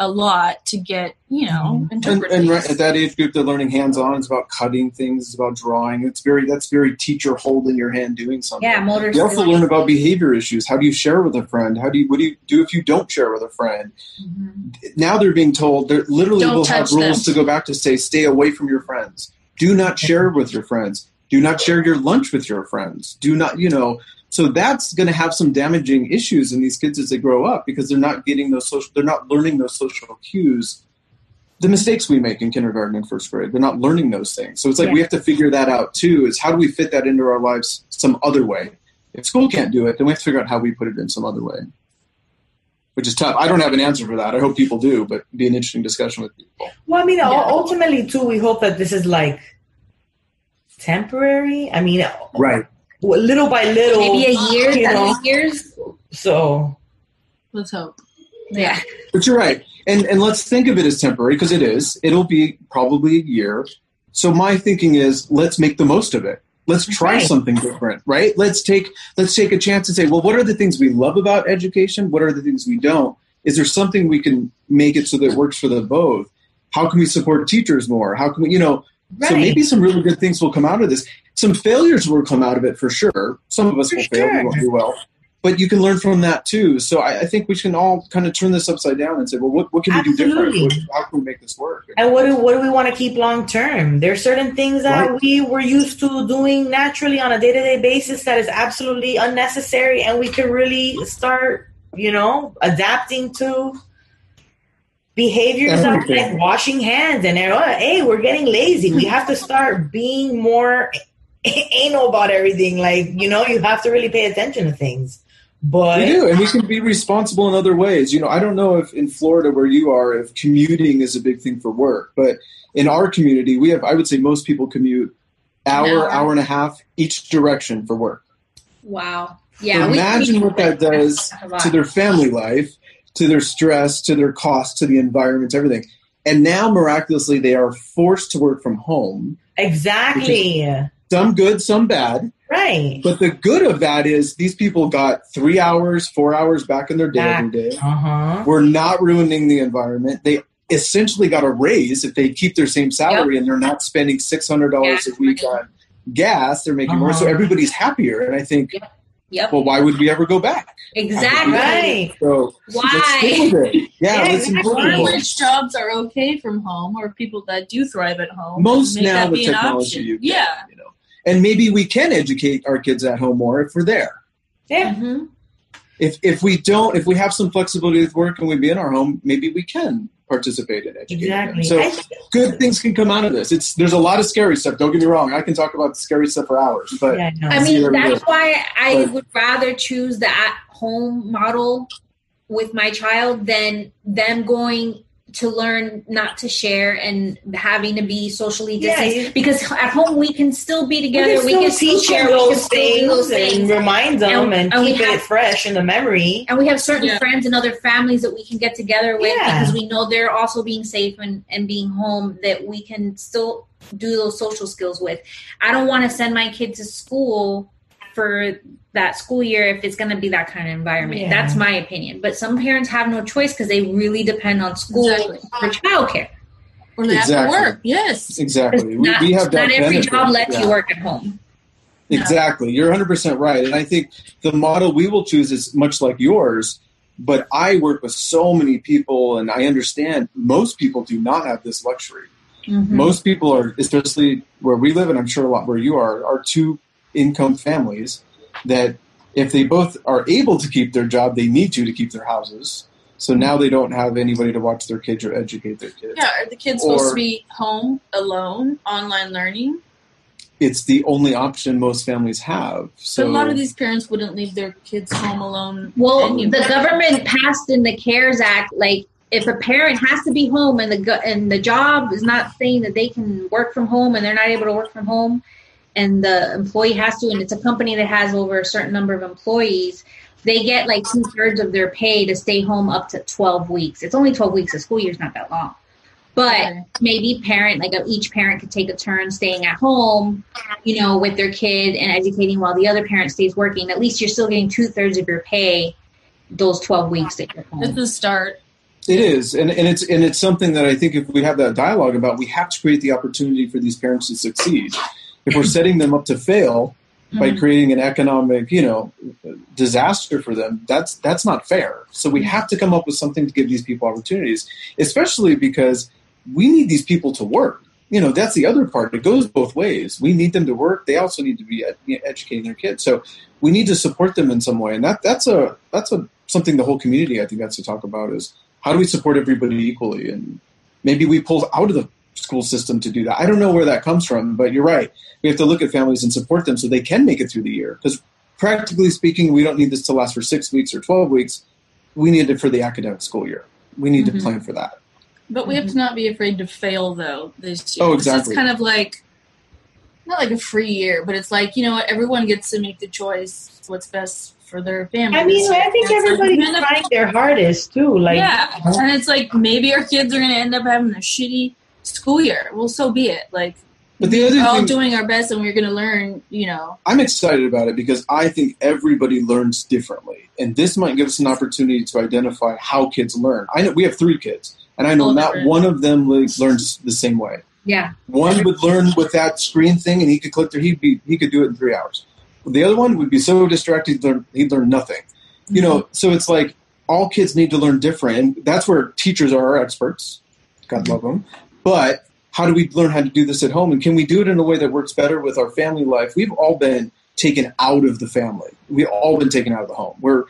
a lot to get you know and, interpret and things. right at that age group they're learning hands-on it's about cutting things it's about drawing it's very that's very teacher holding your hand doing something Yeah, motor. they also skills. learn about behavior issues how do you share with a friend how do you what do you do if you don't share with a friend Mhm. now they're being told they literally Don't will have touch them. rules to go back to say stay away from your friends do not share with your friends do not share your lunch with your friends. Do not you know so that's going to have some damaging issues in these kids as they grow up because they're not getting those social they're not learning those social cues the mistakes we make in kindergarten and first grade. They're not learning those things. So it's like we have to figure that out too is how do we fit that into our lives some other way? If school can't do it then we have to figure out how we put it in some other way. Which is tough. I don't have an answer for that. I hope people do but it'd be an interesting discussion with people. Well, I mean, Yeah. ultimately, too, we hope that this is like temporary. I mean, right little by little. Maybe a year, you know. years. So, Let's hope. Yeah. But you're right. And and let's think of it as temporary because it is. It'll be probably a year. So my thinking is let's make the most of it. Let's try Right. something different, right? Let's take let's take a chance and say, well, what are the things we love about education? What are the things we don't? Is there something we can make it so that it works for the both? How can we support teachers more? How can we, you know, so maybe some really good things will come out of this. Some failures will come out of it for sure. Some of us For will fail, we won't do well. But you can learn from that too. So I, I think we can all kind of turn this upside down and say, well, what, what can we do different? Absolutely. What, how can we make this work? and what do, what do we want to keep long term? There are certain things that Right. we were used to doing naturally on a day to day basis that is absolutely unnecessary, and we can really start, you know, adapting to behaviors that like washing hands and oh, hey, we're getting lazy. We have to start being more <laughs> anal about everything. Like you know, you have to really pay attention to things. But We do, and we can be responsible in other ways. You know, I don't know if in Florida where you are, if commuting is a big thing for work, but in our community, we have. I would say most people commute hour, An hour. hour and a half each direction for work. Wow. So Yeah. we- imagine we- what that <laughs> does to their family life, to their stress, to their cost, to the environment, to everything. And now, miraculously, they are forced to work from home. exactly Some good, some bad. right. But the good of that is these people got three hours, four hours back in their day every day. Uh huh. We're not ruining the environment. They essentially got a raise if they keep their same salary and they're not spending six hundred dollars a week on gas. They're making more, so Uh-huh. everybody's happier. And I think, Yep. Well, why would we ever go back? Exactly. Right. So let's Why? Yeah, Yeah, let's exactly. improve Or it. which jobs are okay from home, or people that do thrive at home. Most now that with be an technology, option. you can, yeah. you know, and maybe we can educate our kids at home more if we're there. Yeah. Mhm. If if we don't, if we have some flexibility with work and we be in our home, maybe we can participate in education. Exactly. So good things can come out of this. It's there's a lot of scary stuff. Don't get me wrong. I can talk about the scary stuff for hours, but yeah, no. I mean, that's day. why I But- would rather choose the at home model with my child than them going to learn not to share and having to be socially Yeah, distanced. you- because at home we can still be together. We can still teach share. them We can those still do things those and remind them and, and we keep have- it fresh in the memory. And we have certain Yeah. friends and other families that we can get together with Yeah. because we know they're also being safe and, and being home that we can still do those social skills with. I don't want to send my kid to school for that school year if it's going to be that kind of environment. Yeah. That's my opinion. But some parents have no choice because they really depend on school Exactly. for childcare. Or they Exactly. have to work. Yes. exactly. We, Not, we have that not every benefit. job lets Yeah. you work at home. Exactly. You're 100% right. And I think the model we will choose is much like yours. But I work with so many people, and I understand most people do not have this luxury. Mhm. Most people are, especially where we live, and I'm sure a lot where you are, are two income families that if they both are able to keep their job, they need to to keep their houses. So now they don't have anybody to watch their kids or educate their kids. Yeah. Are the kids supposed to be home alone, online learning? It's the only option most families have. So but a lot of these parents wouldn't leave their kids home alone. Well, anyway. the government passed in the CARES Act, like if a parent has to be home and the go- and the job is not saying that they can work from home and they're not able to work from home, and the employee has to, and it's a company that has over a certain number of employees, they get like two thirds of their pay to stay home up to twelve weeks. It's only twelve weeks. The school year's not that long, but maybe parent like each parent could take a turn staying at home you know with their kid and educating while the other parent stays working at least you're still getting two-thirds of your pay those 12 weeks that you're home. It's home the start. It is, and, and it's and it's something that I think if we have that dialogue about, we have to create the opportunity for these parents to succeed. If we're setting them up to fail mm-hmm. by creating an economic, you know, disaster for them, that's that's not fair. So we have to come up with something to give these people opportunities, especially because we need these people to work. You know, that's the other part. It goes both ways. We need them to work. They also need to be ed- educating their kids. So we need to support them in some way, and that that's a that's a something the whole community I think has to talk about is how do we support everybody equally, and maybe we pull out of the school system to do that. I don't know where that comes from, but you're right. We have to look at families and support them so they can make it through the year. Because practically speaking, we don't need this to last for six weeks or twelve weeks. We need it for the academic school year. We need Mm-hmm. to plan for that. But we have to not be afraid to fail, though. This year, Oh, This is exactly. kind of like not like a free year, but it's like you know what? Everyone gets to make the choice what's best for their family. I mean, this. I think It's everybody's we trying their hardest too. Like, yeah, and it's like maybe our kids are going to end up having a shitty school year. Well, so be it. Like But the other we're all thing, doing our best, and we're going to learn. You know, I'm excited about it because I think everybody learns differently, and this might give us an opportunity to identify how kids learn. I know we have three kids, and I know All not different. one of them learns the same way. Yeah. One would learn with that screen thing, and he could click there. He'd be he could do it in three hours. The other one would be so distracted he'd learn, he'd learn nothing. You know, mm-hmm. so it's like all kids need to learn different, and that's where teachers are our experts. God love them. But how do we learn how to do this at home, and can we do it in a way that works better with our family life? We've all been taken out of the family. We've all been taken out of the home. We're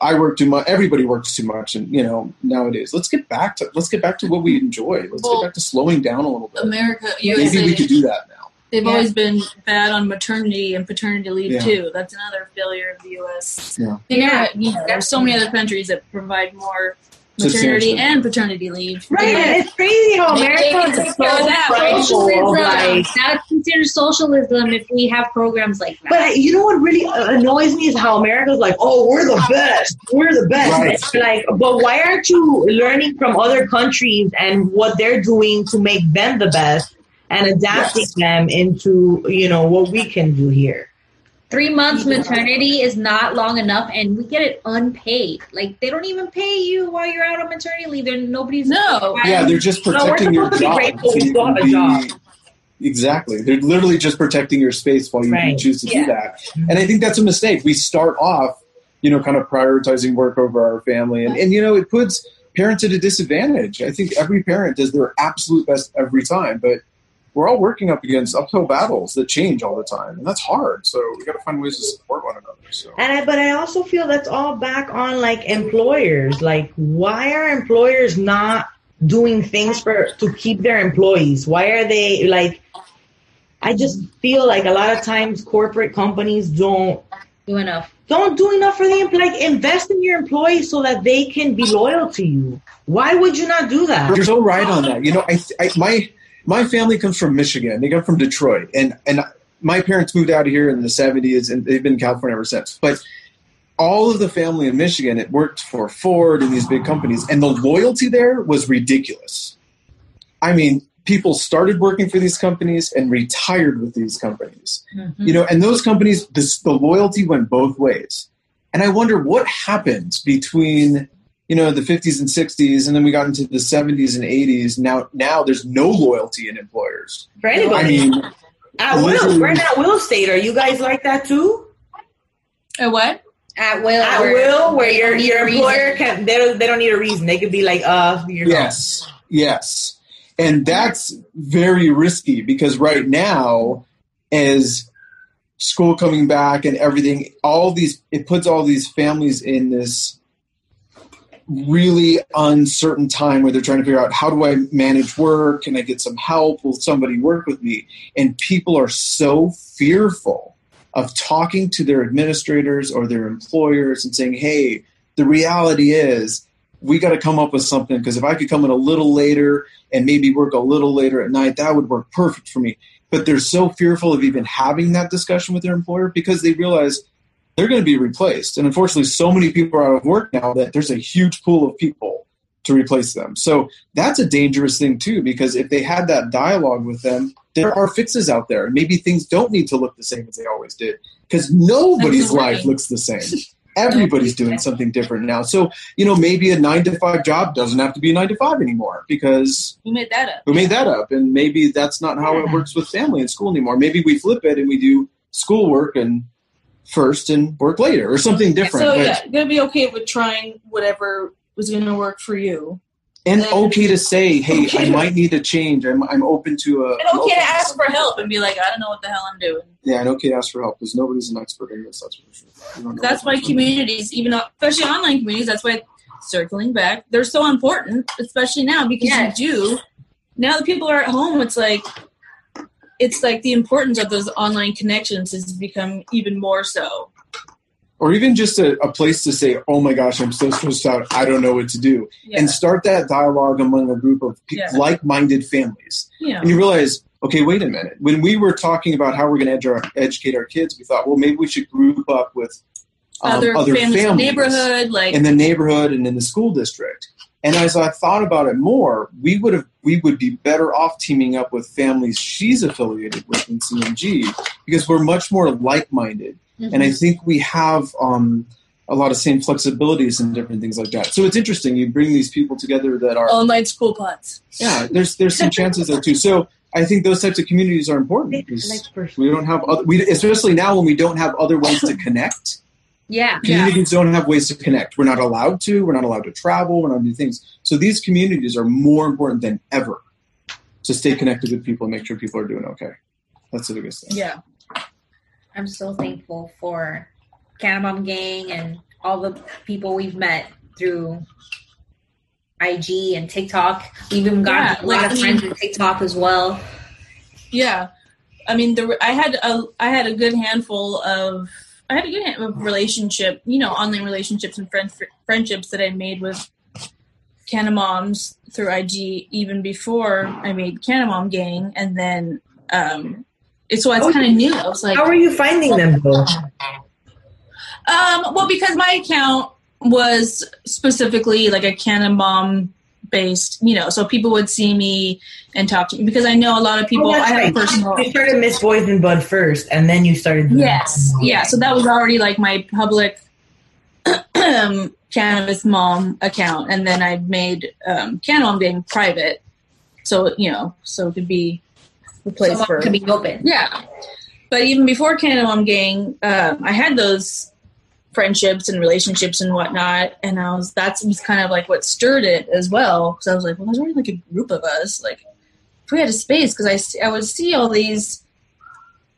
I work too much. Everybody works too much, and you know nowadays. Let's get back to let's get back to what we enjoy. Let's Well, get back to slowing down a little bit. America, Maybe we could do that now. they've Yeah. always been bad on maternity and paternity leave Yeah. too. That's another failure of the U.S. Yeah. Yeah. you know, there's so many other countries that provide more maternity Substantially. and paternity leave. right? And it's crazy how They- they America can is care so of that, prideful socialism. like. That's considered socialism if we have programs like that. But you know what really annoys me is how America's like, oh, we're the best, we're the best. Right. Like, but why aren't you learning from other countries and what they're doing to make them the best and adapting Yes. them into you know what we can do here? Three months maternity is not long enough, and we get it unpaid. Like they don't even pay you while you're out on maternity leave. There, nobody's No. Yeah, they're just No, we're protecting your to be job. grateful so you still can have a be- job. Exactly. They're literally just protecting your space while you Right. choose to Yeah. do that. And I think that's a mistake. We start off, you know, kind of prioritizing work over our family. And, and you know, it puts parents at a disadvantage. I think every parent does their absolute best every time, but we're all working up against uphill battles that change all the time. And that's hard. So we got to find ways to support one another. So. And I, but I also feel that's all back on like employers. Like, why are employers not doing things for to keep their employees? Why are they like? I just feel like a lot of times corporate companies don't do enough. don't do enough for the employee. Like, invest in your employees so that they can be loyal to you. Why would you not do that? You're so right on that. You know, I, I my my family comes from Michigan. They come from Detroit, and and my parents moved out of here in the '70s, and they've been in California ever since. But all of the family in Michigan, it worked for Ford and these big companies, and the loyalty there was ridiculous. I mean, people started working for these companies and retired with these companies. Mm-hmm. You know, and those companies, this, the loyalty went both ways. And I wonder what happened between you know the 50s and 60s and then we got into the 70s and 80s now now there's no loyalty in employers For i anybody. mean at will, we're at will state. Are you guys like that too? A what? At will, At where will, where your your employer can they don't, they don't need a reason. They could be like, uh, you're gone. yes yes and that's very risky because right now as school coming back and everything all these it puts all these families in this really uncertain time where they're trying to figure out how do I manage work? Can I get some help? Will somebody work with me? And people are so fearful of talking to their administrators or their employers and saying, hey, the reality is we got to come up with something because if I could come in a little later and maybe work a little later at night, that would work perfect for me. But they're so fearful of even having that discussion with their employer because they realize they're going to be replaced. And unfortunately, so many people are out of work now that there's a huge pool of people to replace them. So that's a dangerous thing too, because if they had that dialogue with them, there are fixes out there. Maybe things don't need to look the same as they always did, because nobody's life looks the same. Everybody's doing something different now. So, you know, maybe a nine to five job doesn't have to be a nine to five anymore because Who made that up? who made that up? And maybe that's not how it works with family and school anymore. Maybe we flip it and we do schoolwork and first and work later or something different. So but, yeah, gonna be okay with trying whatever was gonna work for you. And then- okay to say, hey, Okay. I might need a change. I'm, I'm open to a. And okay to ask for help and be like, I don't know what the hell I'm doing. Yeah, and okay to ask for help because nobody's an expert in this. That's for sure. We don't know That's why what- communities, even especially online communities, that's why circling back, they're so important, especially now because Yes. you do. Now that people are at home, it's like it's like the importance of those online connections has become even more so. Or even just a, a place to say, oh my gosh, I'm so stressed out. I don't know what to do. Yeah. And start that dialogue among a group of pe- Yeah. like minded families. yeah. And you realize, okay, wait a minute. When we were talking about how we're going to educate our kids, we thought, well, maybe we should group up with um, other, other families, in the families neighborhood, like in the neighborhood and in the school district. And as I thought about it more, we would have we would be better off teaming up with families she's affiliated with in CMG because we're much more like minded, and Mm-hmm. I think we have um, a lot of same flexibilities and different things like that. So it's interesting. You bring these people together that are online school pots. yeah. There's there's some chances there too. So I think those types of communities are important because we don't have other, we especially now when we don't have other ways to connect Yeah. communities don't have ways to connect. We're not allowed to. We're not allowed to travel. We're not do things. So these communities are more important than ever to stay connected with people and make sure people are doing okay. That's the biggest thing. Yeah. I'm so thankful for Canna Mom Gang and all the people we've met through IG and TikTok. We've even got Yeah, a like, lot I of friends on TikTok as well. Yeah, I mean, there were, I had a I had a good handful of I had a good of relationship, you know, online relationships and friend, friendships that I made with Canna Moms through IG even before I made Canna Mom Gang, and then um, it's so it's kind of new. I was like, How are you finding them though? um, well, because my account was specifically like a Canna mom based, you know, so people would see me and talk to me because I know a lot of people. Oh, I that's have a personal. You started Mrs. Boysenbud first, and then you started. doing- Yes, yeah. So that was already like my public cannabis mom account, and then I made um, Canon being private, so you know, so it could be the place Someone for could be open. yeah. But even before Canna Mom Gang, um, I had those friendships and relationships and whatnot, and I was that's was kind of like what stirred it as well. Because I was like, well, there's already like a group of us. Like, if we had a space, because I I would see all these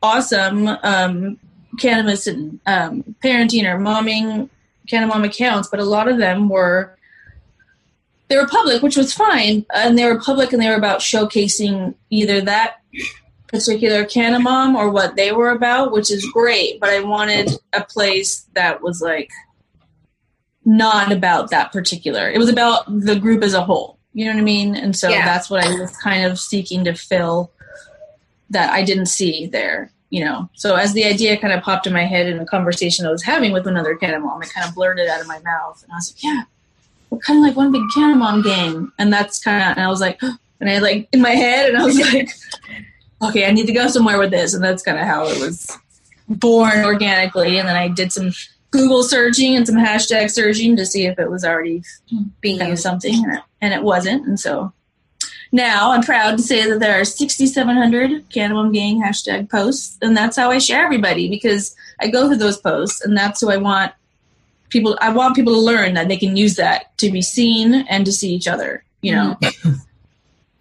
awesome um, cannabis and um, parenting or momming cannabis accounts, but a lot of them were they were public, which was fine, and they were public and they were about showcasing either that particular Canamom or what they were about, which is great. But I wanted a place that was like not about that particular. It was about the group as a whole. You know what I mean? And so Yeah. that's what I was kind of seeking to fill that I didn't see there. You know, so as the idea kind of popped in my head in a conversation I was having with another Canamom, it kind of blurted it out of my mouth, and I was like, "Yeah, we're kind of like one big Canamom gang," and that's kind of, and I was like, <gasps> and I like in my head, and I was <laughs> like, okay, I need to go somewhere with this. And that's kind of how it was born organically. And then I did some Google searching and some hashtag searching to see if it was already Being kind of used. something, and it- wasn't. And so now I'm proud to say that there are 6,700 Cannabis Gang hashtag posts. And that's how I share everybody because I go through those posts and that's who I want people, I want people to learn that they can use that to be seen and to see each other, you know. Mm-hmm. <laughs>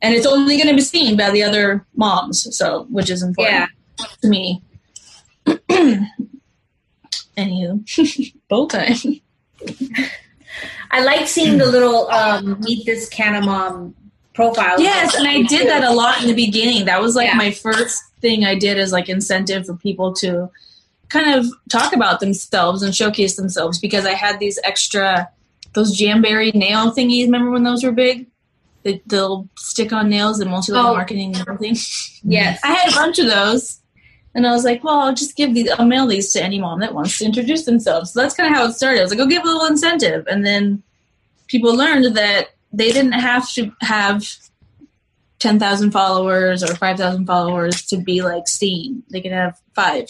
and it's only going to be seen by the other moms, so which is important Yeah. to me. <clears throat> Anywho, <laughs> bow tie. I like seeing the little um, meet this Canamom profile. Yes, and I did that a lot in the beginning. That was like Yeah. my first thing I did as like incentive for people to kind of talk about themselves and showcase themselves because I had these extra those jamberry nail thingies. Remember when those were big? The, they'll stick on nails and multi level Oh. marketing and everything. <laughs> Yes. I had a bunch of those. And I was like, well, I'll just give these, I'll mail these to any mom that wants to introduce themselves. So that's kind of how it started. I was like, go give a little incentive. And then people learned that they didn't have to have 10,000 followers or 5,000 followers to be like seen. They could have five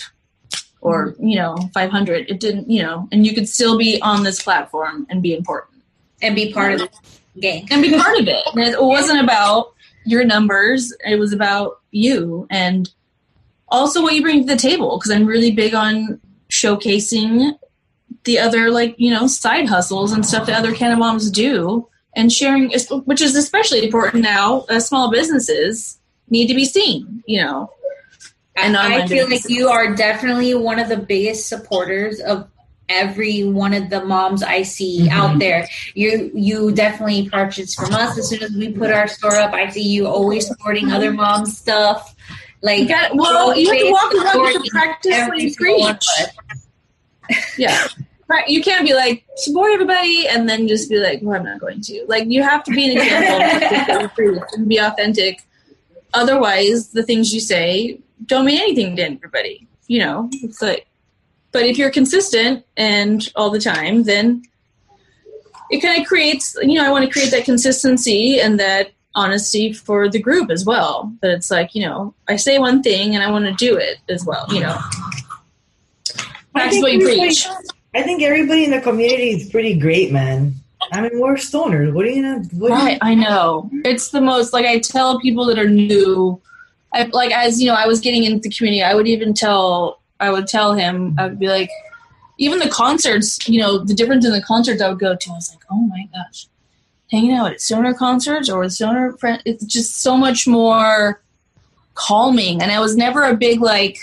or you know 500 it didn't you know and you could still be on this platform and be important and be part of the and be part of it. And it wasn't about your numbers. It was about you. And also what you bring to the table because i'm really big on showcasing the other like you know side hustles and stuff that other Canna moms do and sharing which is especially important now as small businesses need to be seen you know. And I feel like you are definitely one of the biggest supporters of every one of the moms I see Mhm. out there. You you definitely purchase from us as soon as we put our store up. I see you always supporting other moms stuff. Like You got well, you have to walk the walk, to practice what you preach. Yeah. You can't be like, support everybody and then just be like, well, I'm not going to. Like, you have to be an example and be authentic. Otherwise, the things you say don't mean anything to everybody. You know, it's like, but if you're consistent and all the time, then it kind of creates, you know, I want to create that consistency and that honesty for the group as well. That it's like, you know, I say one thing and I want to do it as well, you know. Practice what you preach. I think everybody in the community is pretty great, man. I mean, we're stoners. What are you gonna? What Right, I know. It's the most like I tell people that are new. I, like as you know, I was getting into the community. I would even tell. I would tell him. I would be like, even the concerts. You know, the difference in the concerts I would go to. I was like, oh my gosh, hanging out at stoner concerts or with stoner friends. It's just so much more calming. And I was never a big like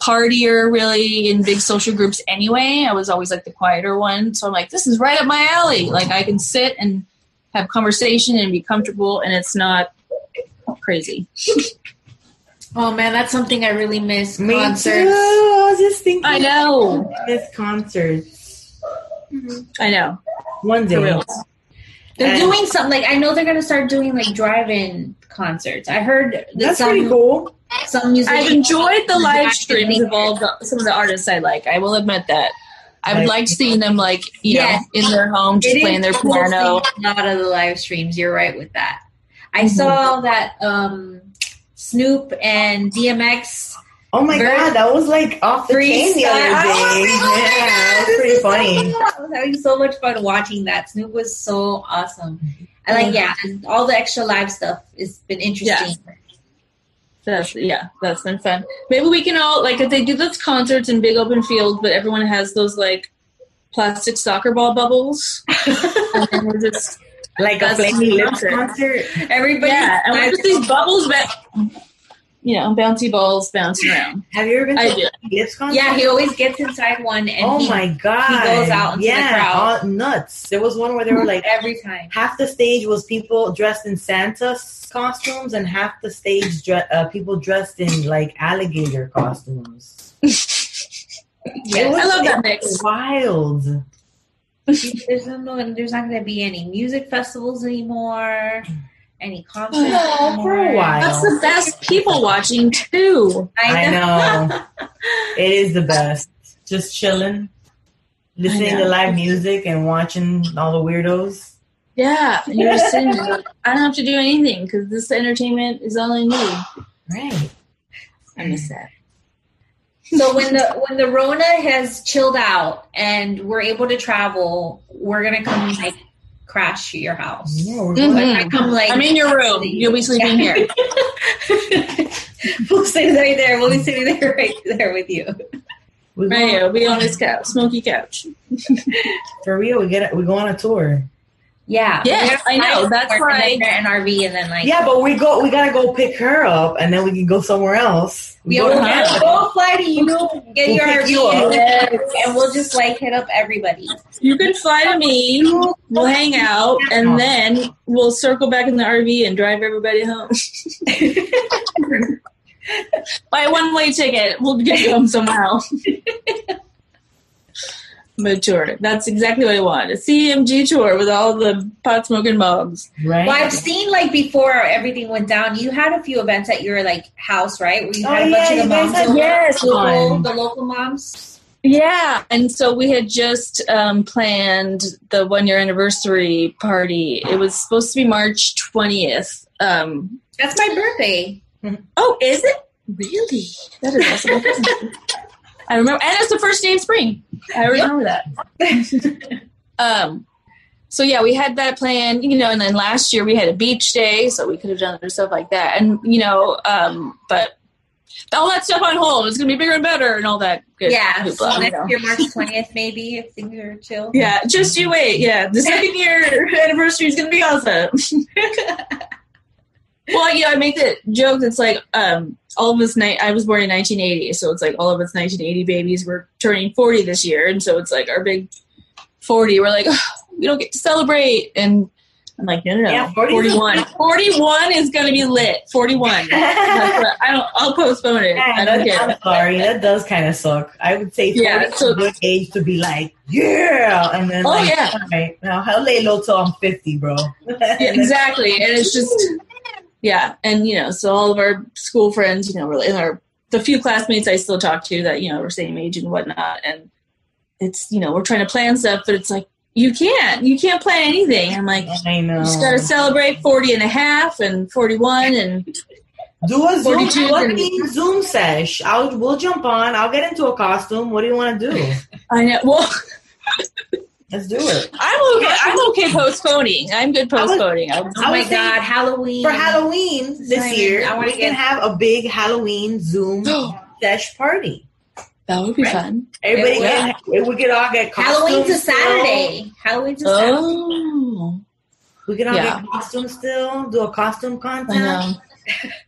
partier really in big social groups anyway. I was always like the quieter one. So I'm like, this is right up my alley. Like I can sit and have conversation and be comfortable and it's not crazy. <laughs> Oh man, that's something I really miss. Me concerts. too. I was just thinking. I know. I miss concerts. I know. One day. They're And- doing something like I know they're gonna start doing like drive-in concerts. I heard that That's some pretty cool. some music. I've enjoyed the live streams of all the, some of the artists I like. I will admit that. I've Like- liked seeing them like, you Yes. know, in their home just It is playing their cool piano. seeing A lot of the live streams. You're right with that. I Mhm. saw that um, Snoop and DMX. Oh my Very- god, that was like off the chain the other day. <laughs> Oh, yeah, that was pretty funny. I was having so much fun watching that. Snoop was so awesome. I like yeah, and all the extra live stuff has been interesting. That's yeah, that's been fun. Maybe we can all like if they do those concerts in big open fields, but everyone has those like plastic soccer ball bubbles. <laughs> and then we're just Like a Flaming concert. Everybody, yeah, and we're just these bubbles that you know, bouncy balls bouncing around. Have you ever been to I a do. Lips concert? yeah, he always gets inside one and oh he, my god. he goes out into the yeah, crowd. all nuts. There was one where they were like every time. half the stage was people dressed in Santa's costumes and half the stage dre- uh, people dressed in like alligator costumes. <laughs> Yes. I love that mix. Wild. There's no, there's not going to be any music festivals anymore, any concerts. No, for a while. That's the best people watching too. I know. <laughs> it is the best. Just chilling, listening to live music and watching all the weirdos. Yeah, you're sitting I don't have to do anything because this entertainment is all I need. Right. I miss that. So when the when the Rona has chilled out and we're able to travel, we're gonna come like crash your house. Yeah, we're Mhm. I come like I'm in your room. You'll be sleeping here. <laughs> we'll sit right there. We'll be sitting there <laughs> right there with you. We right here. We'll be on this couch, smoky couch. <laughs> For real, we get it. we go on a tour. Yeah. Yeah, I know. That's why why- an RV and then like Yeah, but we go. We gotta go pick her up, and then we can go somewhere else. We Yeah, go we'll, to we'll fly to you, know, get We'll your RV, you and, and we'll just like hit up everybody. You can fly to me. We'll hang out, and then we'll circle back in the RV and drive everybody home. <laughs> Buy one-way ticket. We'll get you home somehow. <laughs> But tour. That's exactly what I want. A CMG tour with all the pot smoking moms. Right. Well, I've seen like before everything went down. You had a few events at your like house, right? Where you Oh, had a yeah, bunch of you the moms, had Yes, local, fun. the local moms. Yeah, and so we had just um, planned the one year anniversary party. It was supposed to be March twentieth. Um, That's my birthday. oh, is it really? That is awesome. <laughs> I remember, and it's the first day of spring. I remember that. <laughs> um, so yeah, we had that plan, you know, and then last year we had a beach day, so we could have done other stuff like that, and you know, um, but all that stuff on hold. It's gonna be bigger and better, and all that. Good Yeah, so hoopla, you next know. year, March 20th, maybe, if things are chill. Yeah, just you wait. Yeah, the second year <laughs> anniversary is gonna be awesome. <laughs> well, you know, I make the joke that's like, um, all of us. Ni- I was born in 1980, so it's like all of us 1980 babies were turning 40 this year, and so it's like our big 40. We're like, oh, we don't get to celebrate, and I'm like, no, no, no, Yeah, 41. 41 is gonna be lit. 41. What, <laughs> I don't. I'll postpone it. I don't care. I'm sorry, that does kind of suck. I would say 40 Yeah, is so- a good age to be like, yeah, and then Oh, like, yeah. all right, now I'll lay low till I'm 50, bro. <laughs> yeah, exactly. And it's just, yeah. And, you know, so all of our school friends, you know, we're in our, the few classmates I still talk to that, you know, we're same age and whatnot. And it's, you know, we're trying to plan stuff, but it's like, you can't, you can't plan anything. I'm like, I know. just got to celebrate 40 and a half and 41 and Do a Zoom, 42 do a and- team Zoom sesh. I'll we'll jump on. I'll get into a costume. What do you want to do? I know. Well, <laughs> Let's do it I'm okay. I'm okay postponing. I'm good I was- postponing. I was, Oh my God, Halloween. for Halloween this Excited. year. I wanna we can have a big Halloween Zoom <gasps> sesh party. that would be Right. fun. Everybody, Yeah. can, we could all get costumes. Halloween's a still. Saturday. Halloween's a Saturday. Oh, We can all Yeah. get costumes still. Do a costume I contest. know.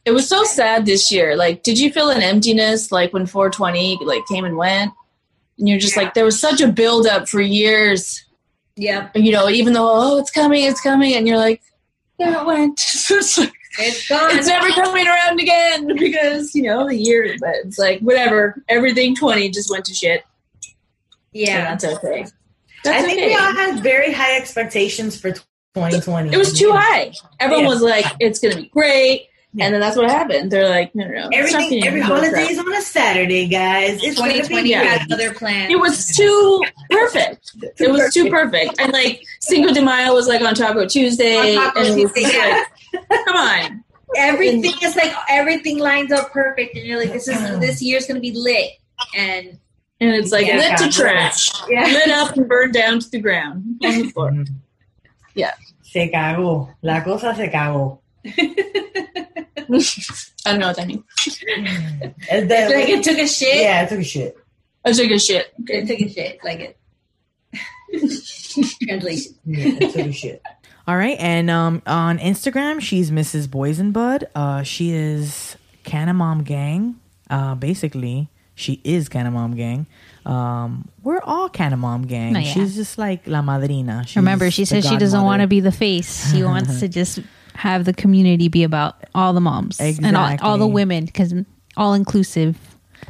It was so sad this year. Like, did you feel an emptiness like when 420 like came and went? And you're just Yeah. like, there was such a build up for years. yeah You know, even though oh, it's coming, it's coming, and you're like, yeah, it went. <laughs> it's, like, It's gone. it's never coming around again <laughs> because you know the year. But it's like whatever. Everything 20 just went to shit. Yeah, that's okay. That's I think okay. we all had very high expectations for 2020. it was too high. Everyone Yeah. was like, it's gonna be great. And then that's what happened. They're like, no, no, no. Everything, every holiday is on a Saturday, guys. It's gonna be 2020 great. had other plans. It was too perfect. It was too perfect. And like Cinco de Mayo was like on Taco Tuesday, On Taco and Tuesday, yeah. like, come on. everything is like everything lines up perfect, and you're like, this is this year's gonna be lit, and And it's like Yeah. lit to trash, yeah. lit up and burned down to the ground on the floor. <laughs> Yeah. Se cagó. La cosa se cagó. <laughs> I don't know what that means. And then- like it took a shit. yeah, it took a shit. I took a shit. It took a shit. Like it. <laughs> Translation. Yeah, it took a shit. All right, and um, on Instagram, she's Mrs. Boysenbud. Uh, she is Canna Mom Gang. Uh, basically, she is Canna Mom Gang. Um, we're all Canna Mom Gang. No, yeah. She's just like La Madrina. She's Remember, she says she doesn't want to be the face. She wants to <laughs> just have the community be about all the moms and all, all the women because all inclusive,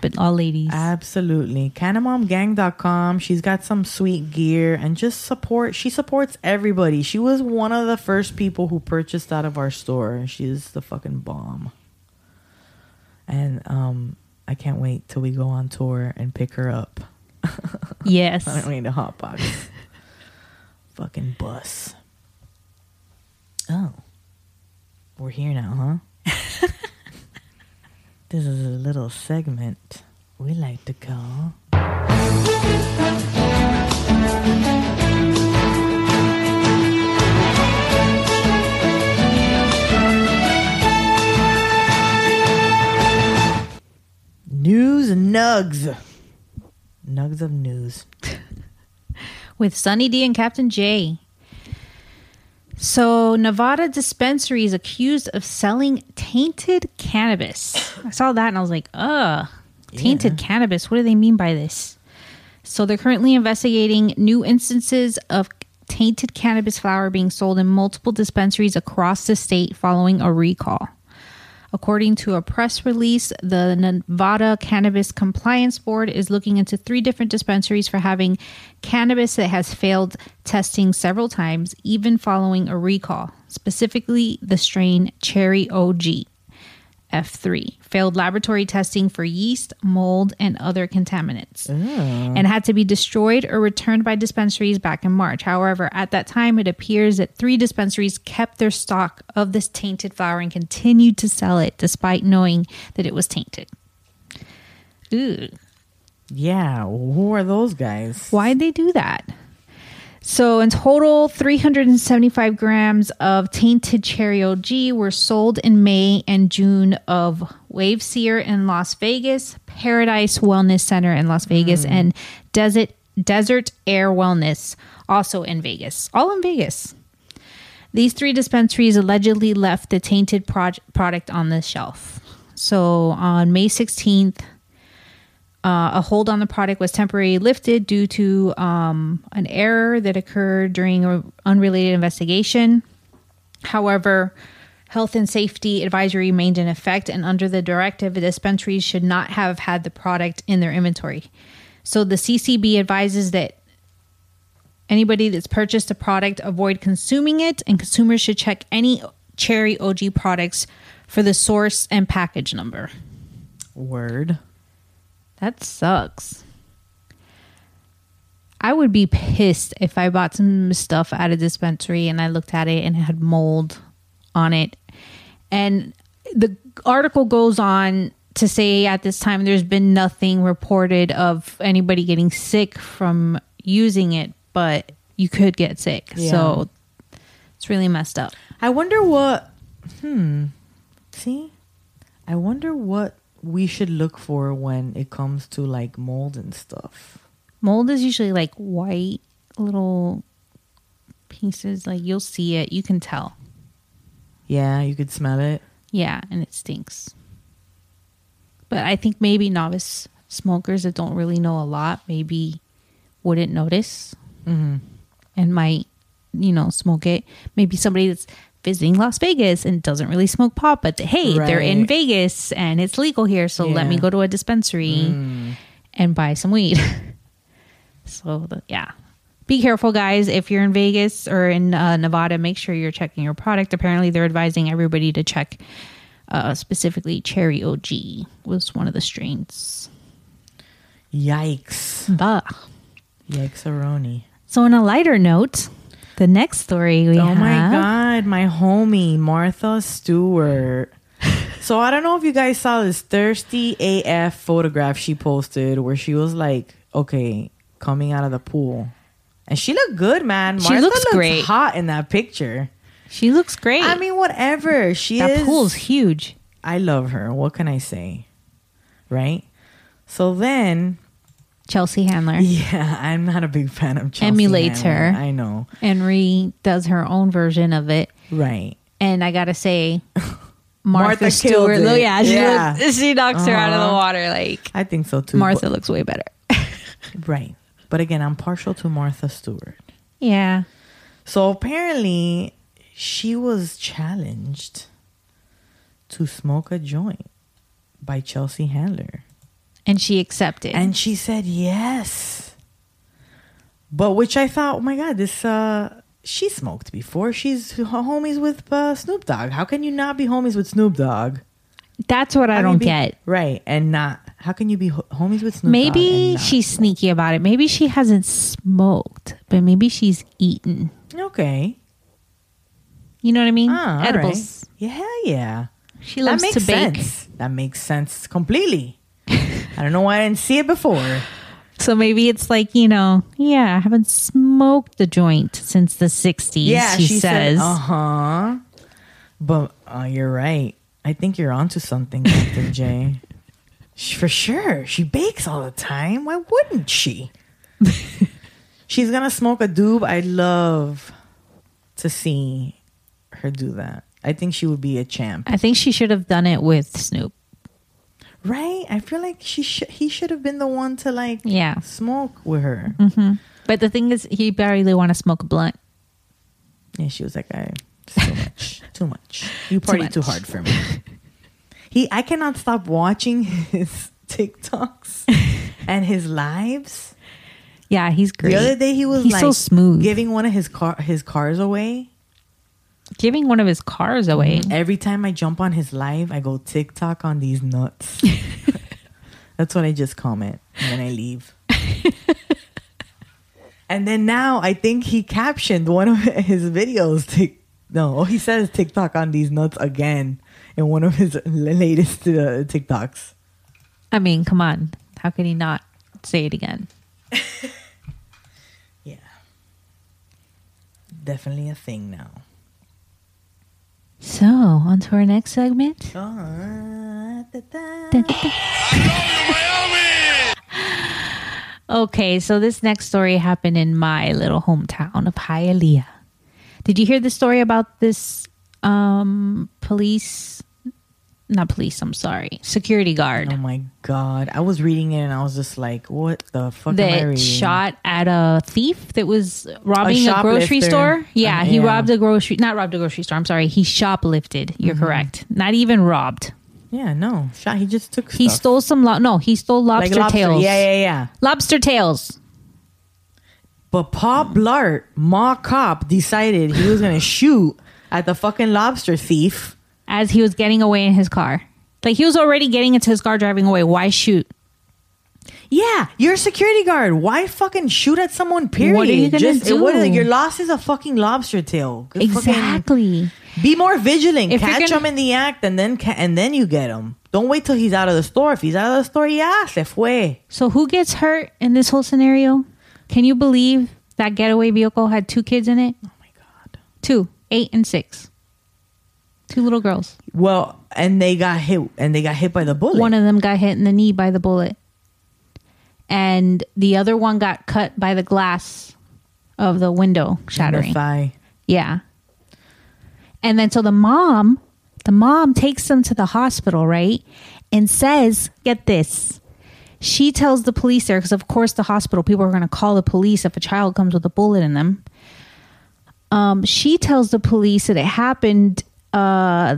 but all ladies. Absolutely. CanamomGang.com. She's got some sweet gear and just support. She supports everybody. She was one of the first people who purchased out of our store. She's the fucking bomb. And um, I can't wait till we go on tour and pick her up. <laughs> yes. I don't need a hot box. <laughs> fucking bus. Oh. We're here now, huh? <laughs> this is a little segment we like to call. News nugs. Nugs of news. <laughs> with Sunny D and Captain J. So, Nevada dispensary is accused of selling tainted cannabis. I saw that and I was like, ugh, tainted cannabis. What do they mean by this? So, they're currently investigating new instances of tainted cannabis flower being sold in multiple dispensaries across the state following a recall. According to a press release, the Nevada Cannabis Compliance Board is looking into three different dispensaries for having cannabis that has failed testing several times, even following a recall, specifically the strain Cherry OG F3. Failed laboratory testing for yeast, mold, and other contaminants, oh. and had to be destroyed or returned by dispensaries back in March. However, at that time, it appears that three dispensaries kept their stock of this tainted flower and continued to sell it despite knowing that it was tainted. Ooh. Yeah, who are those guys? Why'd they do that? So, in total, 375 grams of tainted cherry OG were sold in May and June of Waveseer in Las Vegas, Paradise Wellness Center in Las Vegas, hmm. and Desert Desert Air Wellness, also in Vegas. All in Vegas. These three dispensaries allegedly left the tainted proj- product on the shelf. So, on May 16th, uh, a hold on the product was temporarily lifted due to um, an error that occurred during an unrelated investigation. However, health and safety advisory remained in effect, and under the directive, the dispensaries should not have had the product in their inventory. So the CCB advises that anybody that's purchased a product avoid consuming it, and consumers should check any cherry OG products for the source and package number. Word. That sucks. I would be pissed if I bought some stuff at a dispensary and I looked at it and it had mold on it. And the article goes on to say at this time there's been nothing reported of anybody getting sick from using it, but you could get sick. Yeah. So it's really messed up. I wonder what. Hmm. See, I wonder what we should look for when it comes to like mold and stuff. Mold is usually like white little pieces. Like you'll see it, you can tell. Yeah, you could smell it. Yeah, and it stinks. But I think maybe novice smokers that don't really know a lot maybe wouldn't notice Mm-hmm. and might, you know, smoke it. Maybe somebody that's visiting Las Vegas and doesn't really smoke pot, but hey, they're in Vegas and it's legal here, so let me go to a dispensary Mm. and buy some weed. <laughs> so the, yeah. Be careful, guys. If you're in Vegas or in uh, Nevada, make sure you're checking your product. Apparently, they're advising everybody to check uh, specifically Cherry OG was one of the strains. Yikes! Bah. Yikes, Aroni. So, on a lighter note, the next story we oh have. Oh have. my god, my homie Martha Stewart. <laughs> so I don't know if you guys saw this thirsty AF photograph she posted where she was like, okay, coming out of the pool. And she looked good, man. She Martha looks great. hot in that picture. She looks great. I mean, whatever. She that is pool's huge. I love her. What can I say? Right? So then Chelsea Handler. <laughs> yeah, I'm not a big fan of Chelsea Emulates Handler. her. I know. Henry does her own version of it. Right. And I gotta say, <laughs> Martha, Martha Stewart. it. Yeah, she, Yeah. looks- she knocks her out of the Uh-huh. water. Like I think so too. Martha looks way better. <laughs> Right. But again, I'm partial to Martha Stewart. yeah, So apparently, she was challenged to smoke a joint by Chelsea Handler. And she accepted. And she said yes. But which I thought, oh my God, this, uh, she smoked before. She's homies with uh, Snoop Dogg. How can you not be homies with Snoop Dogg? That's what I don't be- get. Right. And not, how can you be ho- homies with Snoop Dogg? Maybe she's sneaky about it. Maybe she hasn't smoked, but maybe she's eaten. Okay. You know what I mean? Ah, all right. Edibles. Yeah, yeah. She that loves makes to bake. sense. That makes sense completely. <laughs> I don't know why I didn't see it before. So maybe it's like, you know, yeah, I haven't smoked the joint since the 60s, Yeah, she, she, says. uh huh. But uh, you're right. I think you're onto something, Dr. J. <laughs> She- For sure. She bakes all the time. Why wouldn't she? <laughs> She's going to smoke a doob. I'd love to see her do that. I think she would be a champ. I think she should have done it with Snoop. Right? I feel like she sh- he should have been the one to like Yeah. smoke with her. Mm-hmm. But the thing is, he barely want to smoke a blunt. Yeah, she was like, I too much, <laughs> too much. You party too, much. hard for me. He, I cannot stop watching his <laughs> TikToks and his lives. Yeah, he's great. The other day, he was He's like so smooth. giving one of his car his cars away. Giving one of his cars away. Every time I jump on his live, I go TikTok on these nuts. <laughs> That's what I just comment and then I leave. <laughs> and then now I think he captioned one of <laughs> his videos. Tik- no, he says TikTok on these nuts again in one of his latest uh, TikToks. I mean, come on. How can he won't say it again. Yeah. Definitely a thing now. So, on to our next segment. Da, da. <laughs> Okay, so this next story happened in my little hometown of Hialeah. Did you hear the story about this um police not police, I'm sorry. Security guard Oh my god. I was reading it and I was just like, what the fuck that shot at a thief that was robbing a, grocery store. Yeah, Um, he yeah. robbed a grocery not robbed a grocery store. I'm sorry. He shoplifted. You're Mm-hmm. correct. Not even robbed. Yeah, no. Shot he just took He stuff. stole some lo- no, he stole like lobster, lobster. tails. Yeah, yeah, yeah. Lobster tails. But Paul Blart, Mall Cop, decided he was gonna <laughs> shoot at the fucking lobster thief. As he was getting away in his car. Like he was already getting into his car driving away. Why shoot? Yeah, you're a security guard. Why fucking shoot at someone? Period. What are you gonna Just, do? What, your loss is a fucking lobster tail. Fucking Exactly. be more vigilant. If Catch gonna- him in the act, and then ca- and then you get him. Don't wait till he's out of the store. If he's out of the store, yeah, se fue. So who gets hurt in this whole scenario? Can you believe that getaway vehicle had two kids in it? Oh my god. Two, eight and six. Two little girls. Well, and they got hit, and they got hit by the bullet. One of them got hit in the knee by the bullet. And the other one got cut by the glass of the window In the shattering. thigh. Yeah. And then so the mom, the mom takes them to the hospital, right? And says, get this. She tells the police there, because of course the hospital people are going to call the police if a child comes with a bullet in them. Um, she tells the police that it happened. Uh,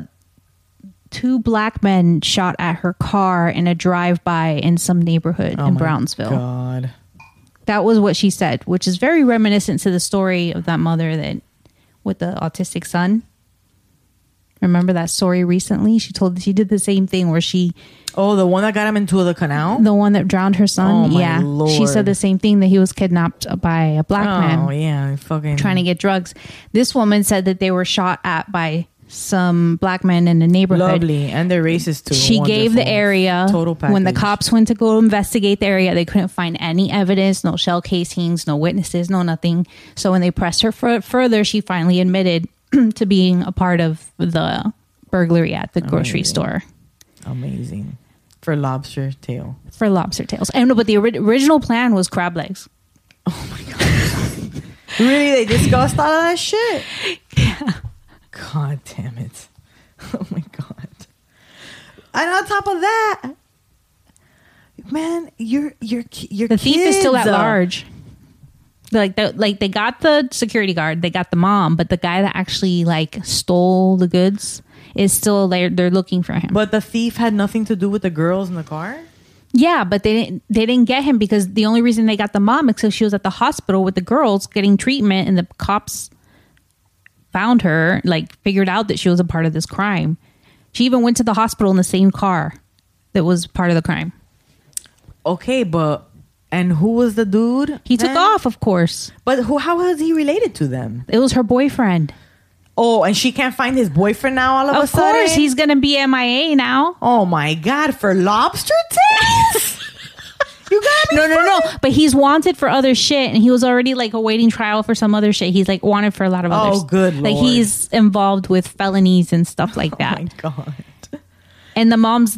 two black men shot at her car in a drive-by in some neighborhood Oh in Brownsville. God. That was what she said, which is very reminiscent to the story of that mother that with the autistic son. Remember that story recently? She told she did the same thing where she Oh, the one that got him into the canal. the one that drowned her son. Oh, yeah. She said the same thing that he was kidnapped by a black oh man Oh yeah, fucking trying to get drugs. This woman said that they were shot at by some black men in the neighborhood. lovely, and they're racist too. She gave the area total package. when the cops went to go investigate the area. They couldn't find any evidence, no shell casings, no witnesses, no nothing. So when they pressed her for, further, she finally admitted <clears throat> to being a part of the burglary at the grocery store amazing for lobster tail. for lobster tails. And but the ori- original plan was crab legs. Oh my god! <laughs> really, they discussed all of that shit. <laughs> Yeah. God damn it! <laughs> Oh my god! And on top of that, man, your your your The thief is still at uh, large. Like the, like they got the security guard, they got the mom, but the guy that actually like stole the goods is still there. They're looking for him. But the thief had nothing to do with the girls in the car. Yeah, but they didn't they didn't get him because the only reason they got the mom is because she was at the hospital with the girls getting treatment and the cops found her, like figured out that she was a part of this crime. She even went to the hospital in the same car that was part of the crime. Okay, but and who was the dude? He took then? off, of course. But who? How was he related to them? It was her boyfriend. Oh, and she can't find his boyfriend now. All of, a sudden, Of course, he's gonna be MIA now. Oh my god! For lobster tails? <laughs> you got me. No, no, no. But he's wanted for other shit, and he was already like awaiting trial for some other shit. He's like wanted for a lot of other. Oh, good Like Lord. he's involved with felonies and stuff like <laughs> Oh that. my god! and the mom's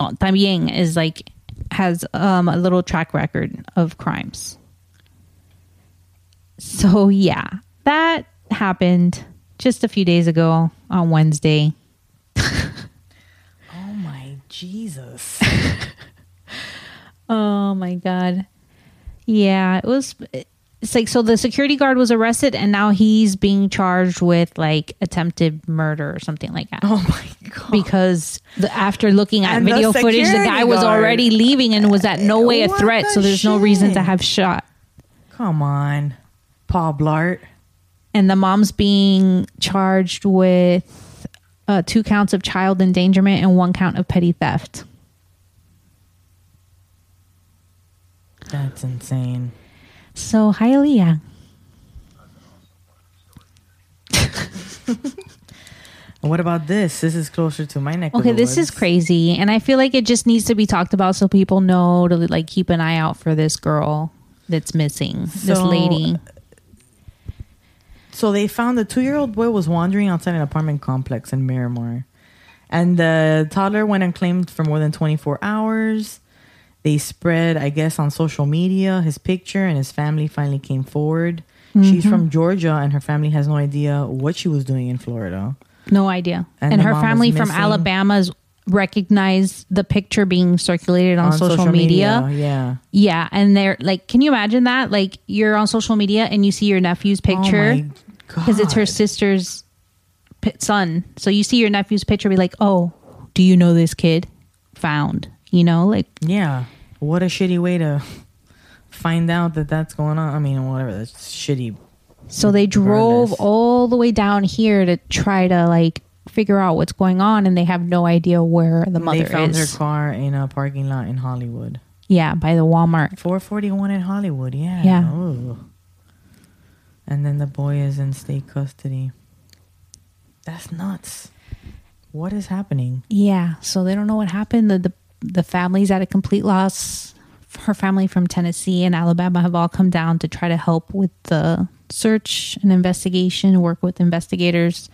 uh, también is like has um, a little track record of crimes. So yeah, that happened just a few days ago on Wednesday. <laughs> Oh my Jesus! Oh my god. Yeah, it was it's like so the security guard was arrested and now he's being charged with like attempted murder or something like that. Oh my god! because the, after looking at And the video footage, the guy was already leaving and was at no way a threat. the So there's no reason to have shot. Come on, Paul Blart. And the mom's being charged with uh, two counts of child endangerment and one count of petty theft. That's insane. So hi, Hialeah, <laughs> What about this? This is closer to my neck. Okay, this is crazy, and I feel like it just needs to be talked about so people know to like keep an eye out for this girl that's missing. this lady. So they found the two-year-old boy was wandering outside an apartment complex in Miramar, and the toddler went unclaimed for more than 24 hours. They spread, I guess, on social media his picture, and his family finally came forward. She's Mm-hmm. from Georgia, and her family has no idea what she was doing in Florida. No idea. And And, her family from. Alabama's recognized the picture being circulated on, social, media. Yeah. Yeah, and they're like, can you imagine that? Like you're on social media and you see your nephew's picture Oh because it's her sister's son. So you see your nephew's picture, be like, oh, do you know this kid? Found. You know, like Yeah. What a shitty way to find out that that's going on. I mean, whatever. That's shitty. So they drove Regardless. all the way down here to try to like figure out what's going on, and they have no idea where the mother they found is. her car in a parking lot in Hollywood. yeah, by the Walmart. 441 in Hollywood. Yeah. Yeah. Ooh. And then the boy is in state custody. That's nuts. What is happening? Yeah, so they don't know what happened. The the, the family's at a complete loss. Her family from Tennessee and Alabama have all come down to try to help with the search and investigation, work with investigators,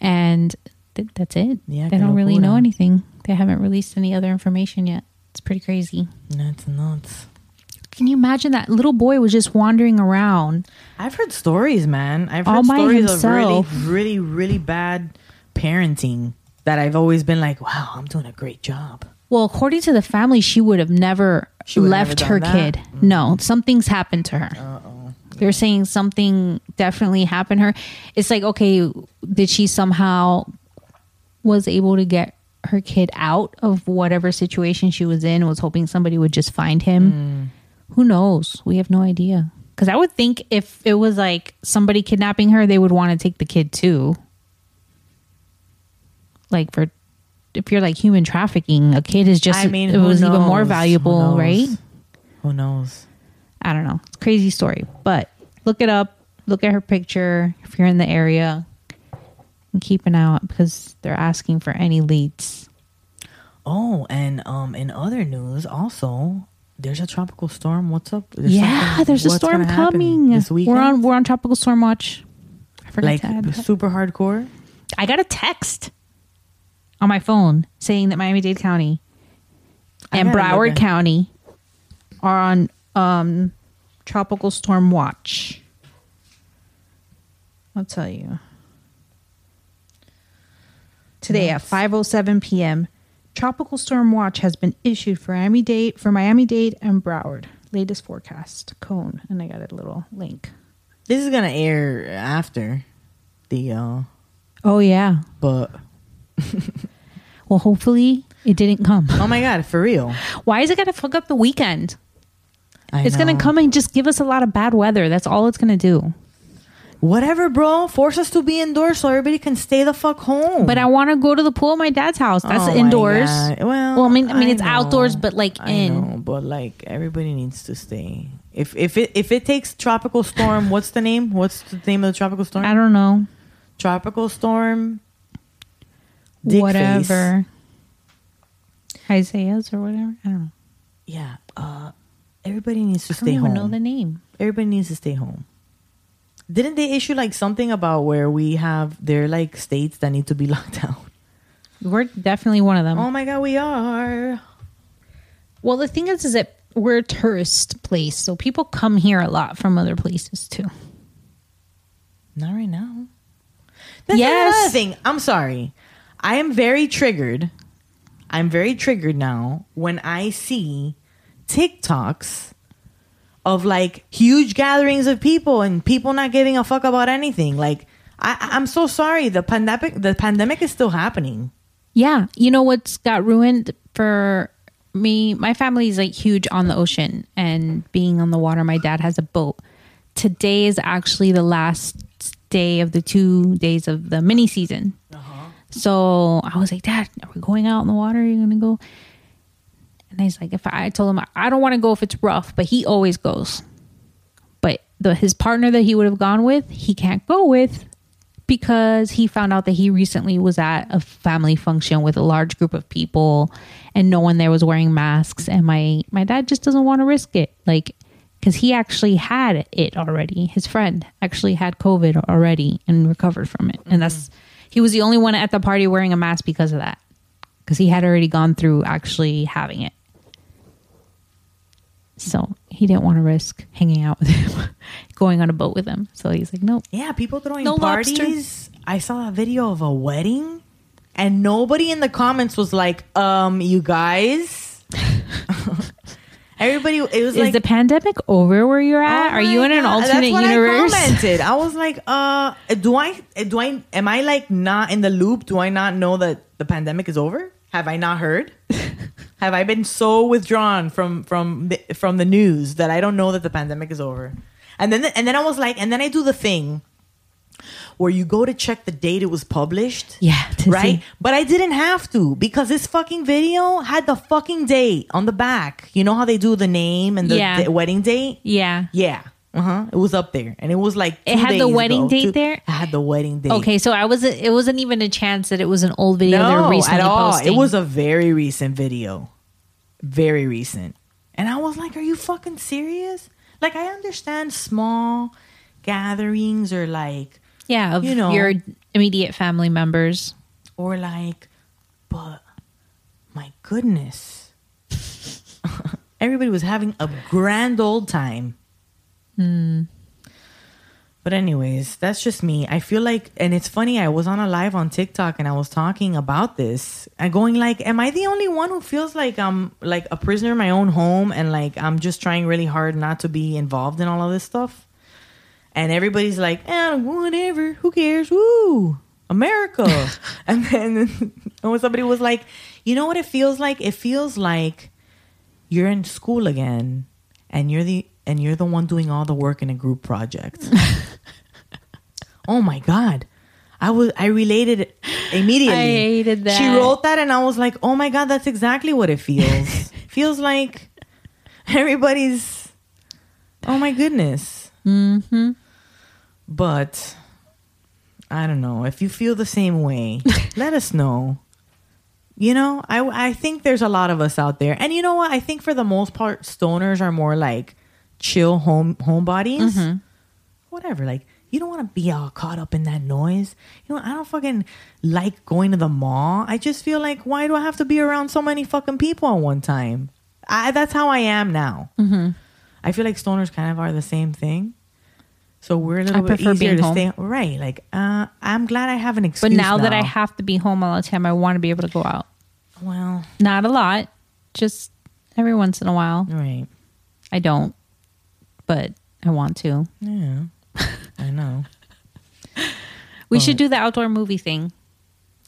and th- that's it. Yeah, they don't really know anything. They haven't released any other information yet. It's pretty crazy. That's nuts. Can you imagine that little boy was just wandering around? I've heard stories, man. I've All heard stories himself. of really, really, really bad parenting that I've always been like, wow, I'm doing a great job. Well, according to the family, she would have never would left never her that? kid. No, something's happened to her. They're saying something definitely happened to her. It's like, okay, did she somehow was able to get her kid out of whatever situation she was in? Was hoping somebody would just find him. Who knows? We have no idea. Because I would think if it was like somebody kidnapping her, they would want to take the kid too. Like for if you're like human trafficking, a kid is just I mean, it was even more knows? Who valuable, right? Who knows? I don't know. It's a crazy story. But look it up. Look at her picture if you're in the area. And keep an eye out because they're asking for any leads. Oh, and um, in other news, also, there's a tropical storm. What's up? There's yeah, there's a storm coming. this weekend. We're on we're on tropical storm watch. I forgot like super hardcore. I got a text on my phone saying that Miami Dade County and Broward County are on um, tropical storm watch. I'll tell you. Today at 5:07 p.m., tropical storm watch has been issued for Miami Dade for Miami Dade and Broward. Latest forecast cone, and I got a little link. This is gonna air after the uh, Oh yeah. but <laughs> Well, hopefully it didn't come. oh my god, for real. Why is it gonna fuck up the weekend? I it's gonna come and just give us a lot of bad weather. That's all it's gonna do. Whatever, bro. Force us to be indoors so everybody can stay the fuck home. But I want to go to the pool at my dad's house. That's Oh my indoors. God. Well, Well, I mean- I mean, it's know. outdoors, but, like, I in. know, but like everybody needs to stay. If if it if it takes tropical storm, <laughs> what's the name? What's the name of the tropical storm? I don't know. tropical storm. Dick whatever. Isaias or whatever. I don't know. Yeah. Uh, everybody needs to I don't stay home. know the name. everybody needs to stay home. Didn't they issue like something about where we have there are like states that need to be <laughs> locked down? We're definitely one of them. Oh my god, we are. well, the thing is, is that we're a tourist place, so people come here a lot from other places too. Not right now. That's Yes. another thing. I'm sorry. I am very triggered. I'm very triggered now when I see TikToks of like huge gatherings of people and people not giving a fuck about anything. Like I, I'm so sorry. The pandemic, the pandemic is still happening. Yeah. You know what's got ruined for me? My family's like huge on the ocean and being on the water. My dad has a boat. Today is actually the last day of the two days of the mini season. Uh-huh. So I was like, Dad, are we going out in the water? Are you going to go? And he's like, if I, I told him I don't want to go if it's rough, but he always goes. But the his partner that he would have gone with, he can't go with because he found out that he recently was at a family function with a large group of people and no one there was wearing masks and my my dad just doesn't want to risk it like because he actually had it already his friend actually had covid already and recovered from it and mm-hmm. that's he was the only one at the party wearing a mask because of that because he had already gone through actually having it so he didn't want to risk hanging out with him <laughs> going on a boat with him so he's like nope Yeah, people throwing No lobster. parties. I saw a video of a wedding, and nobody in the comments was like, "Um, you guys." <laughs> Everybody, it was like is like, the pandemic over where you're at? "Oh Are you in an God." alternate That's what universe? I commented. I was like, <laughs> "Uh, do I? Do I? Am I like not in the loop? Do I not know that the pandemic is over? Have I not heard? <laughs> Have I been so withdrawn from from the, from the news that I don't know that the pandemic is over?" And then and then I was like, and then I do the thing where you go to check the date it was published. Yeah, right. see. But I didn't have to because this fucking video had the fucking date on the back. You know how they do the name and the, Yeah. the wedding date? Yeah. Yeah. Uh huh. It was up there, and it was like It had the wedding ago. date Two- there? It had the wedding date. Okay, so I wasn't. It wasn't even a chance that it was an old video no, recently at all. posting. It was a very recent video, very recent, and I was like, "Are you fucking serious?" Like, I understand small gatherings or like yeah of you know. your immediate family members. or like, but my goodness, <laughs> everybody was having a grand old time. Hmm. But anyways, that's just me. I feel like, and it's funny. I was on a live on TikTok and I was talking about this and going like, "Am I the only one who feels like I'm like a prisoner in my own home and like I'm just trying really hard not to be involved in all of this stuff?" And everybody's like, "Eh, whatever. Who cares? Woo, America!" <laughs> and then <laughs> and when somebody was like, "You know what it feels like? It feels like you're in school again, and you're the and you're the one doing all the work in a group project." <laughs> oh my god. I was I related immediately. I hated that. She wrote that and I was like, "Oh my god, that's exactly what it feels." feels like everybody's Oh my goodness. Mm-hmm. But I don't know. If you feel the same way, <laughs> let us know. You know, I I think there's a lot of us out there. And you know what? I think for the most part stoners are more like chill home homebodies. Mm-hmm. Whatever. Like you don't want to be all caught up in that noise. You know, I don't fucking like going to the mall. I just feel like why do I have to be around so many fucking people at one time? I that's how I am now. Mm-hmm. I feel like stoners kind of are the same thing. So we're a little I bit easier being to home. stay right. Like, uh, I'm glad I have an excuse. But now, that I have to be home all the time, I want to be able to go out. well, Not a lot, just every once in a while. right, I don't, but I want to. yeah, <laughs> I know. We But- should do the outdoor movie thing.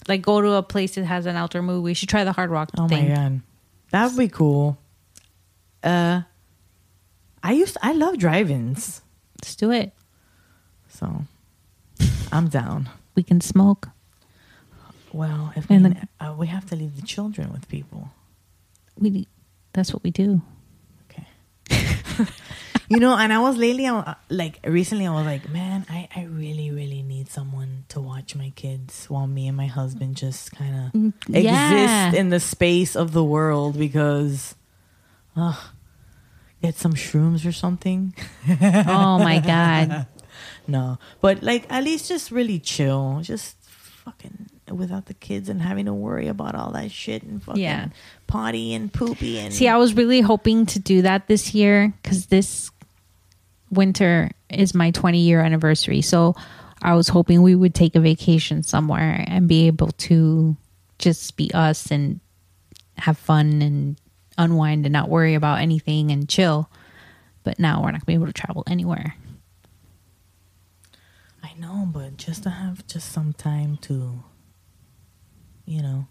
Like go to a place that has an outdoor movie. We should try the Hard Rock Oh thing. my god, that would be cool. Uh, I used I love drive-ins, Let's do it. So I'm down. We can smoke. Well, if we, And the- uh, we have to leave the children with people. We that's what we do. Okay. <laughs> you know, and I was lately, I, like recently, I was like, man, I, I really, really need someone to watch my kids while me and my husband just kind of Mm, exist in the space of the world because, uh, get some shrooms or something. oh my god. <laughs> no, but like at least just really chill, just fucking without the kids and having to worry about all that shit and fucking Yeah. potty and poopy and See, I was really hoping to do that this year because this winter is my 20 year anniversary. So I was hoping we would take a vacation somewhere and be able to just be us and have fun and unwind and not worry about anything and chill. But now we're not going to be able to travel anywhere. I know, but just to have just some time to, you know,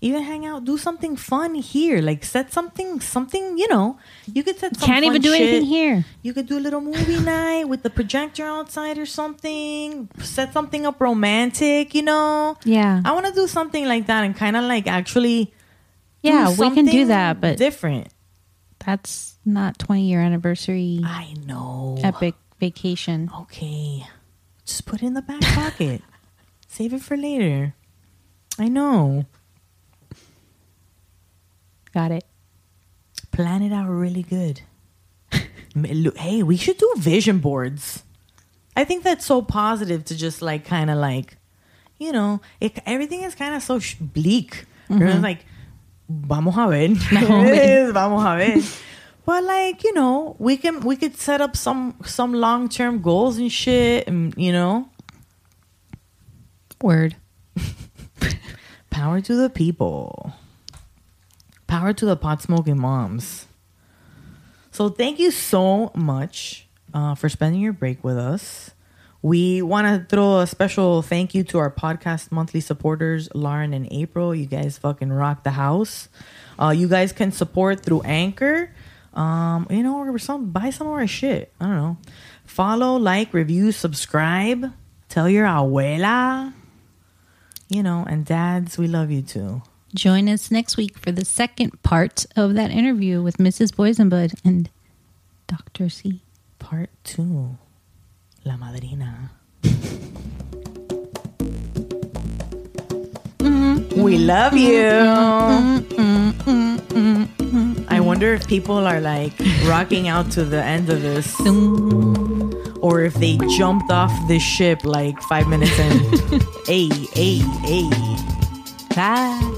even hang out, do something fun here. Like set something, something, you know, you could set. Some Can't even do anything here. You could do a little movie <laughs> night with the projector outside or something. Set something up romantic, you know. Yeah. I want to do something like that and kind of like actually. Yeah, we can do that, but different. that's not 20 year anniversary I know. epic vacation. Okay. just put it in the back <laughs> pocket. Save it for later. I know. Got it. Plan it out really good. <laughs> Hey, we should do vision boards. I think that's so positive to just like kind of like, you know, it, everything is kind of so sh- bleak. It's like, vamos a ver, <laughs> vamos a ver. But like, you know, we can we could set up some some long term goals and shit, and you know, Word. <laughs> Power to the people. Power to the pot smoking moms. So thank you so much uh, for spending your break with us. We want to throw a special thank you to our podcast monthly supporters, Lauren and April. You guys fucking rock the house. Uh, you guys can support through Anchor. Um, you know, or some buy some of our shit. I don't know. Follow, like, review, subscribe. Tell your abuela. You know, and dads, we love you too. Join us next week for the second part of that interview with Mrs. Boysenbud and Dr. C. Part two. La Madrina. Mm-hmm. We love you. I wonder if people are like rocking out to the end of this, or if they jumped off the ship like five minutes in. <laughs> hey, hey, hey. Bye.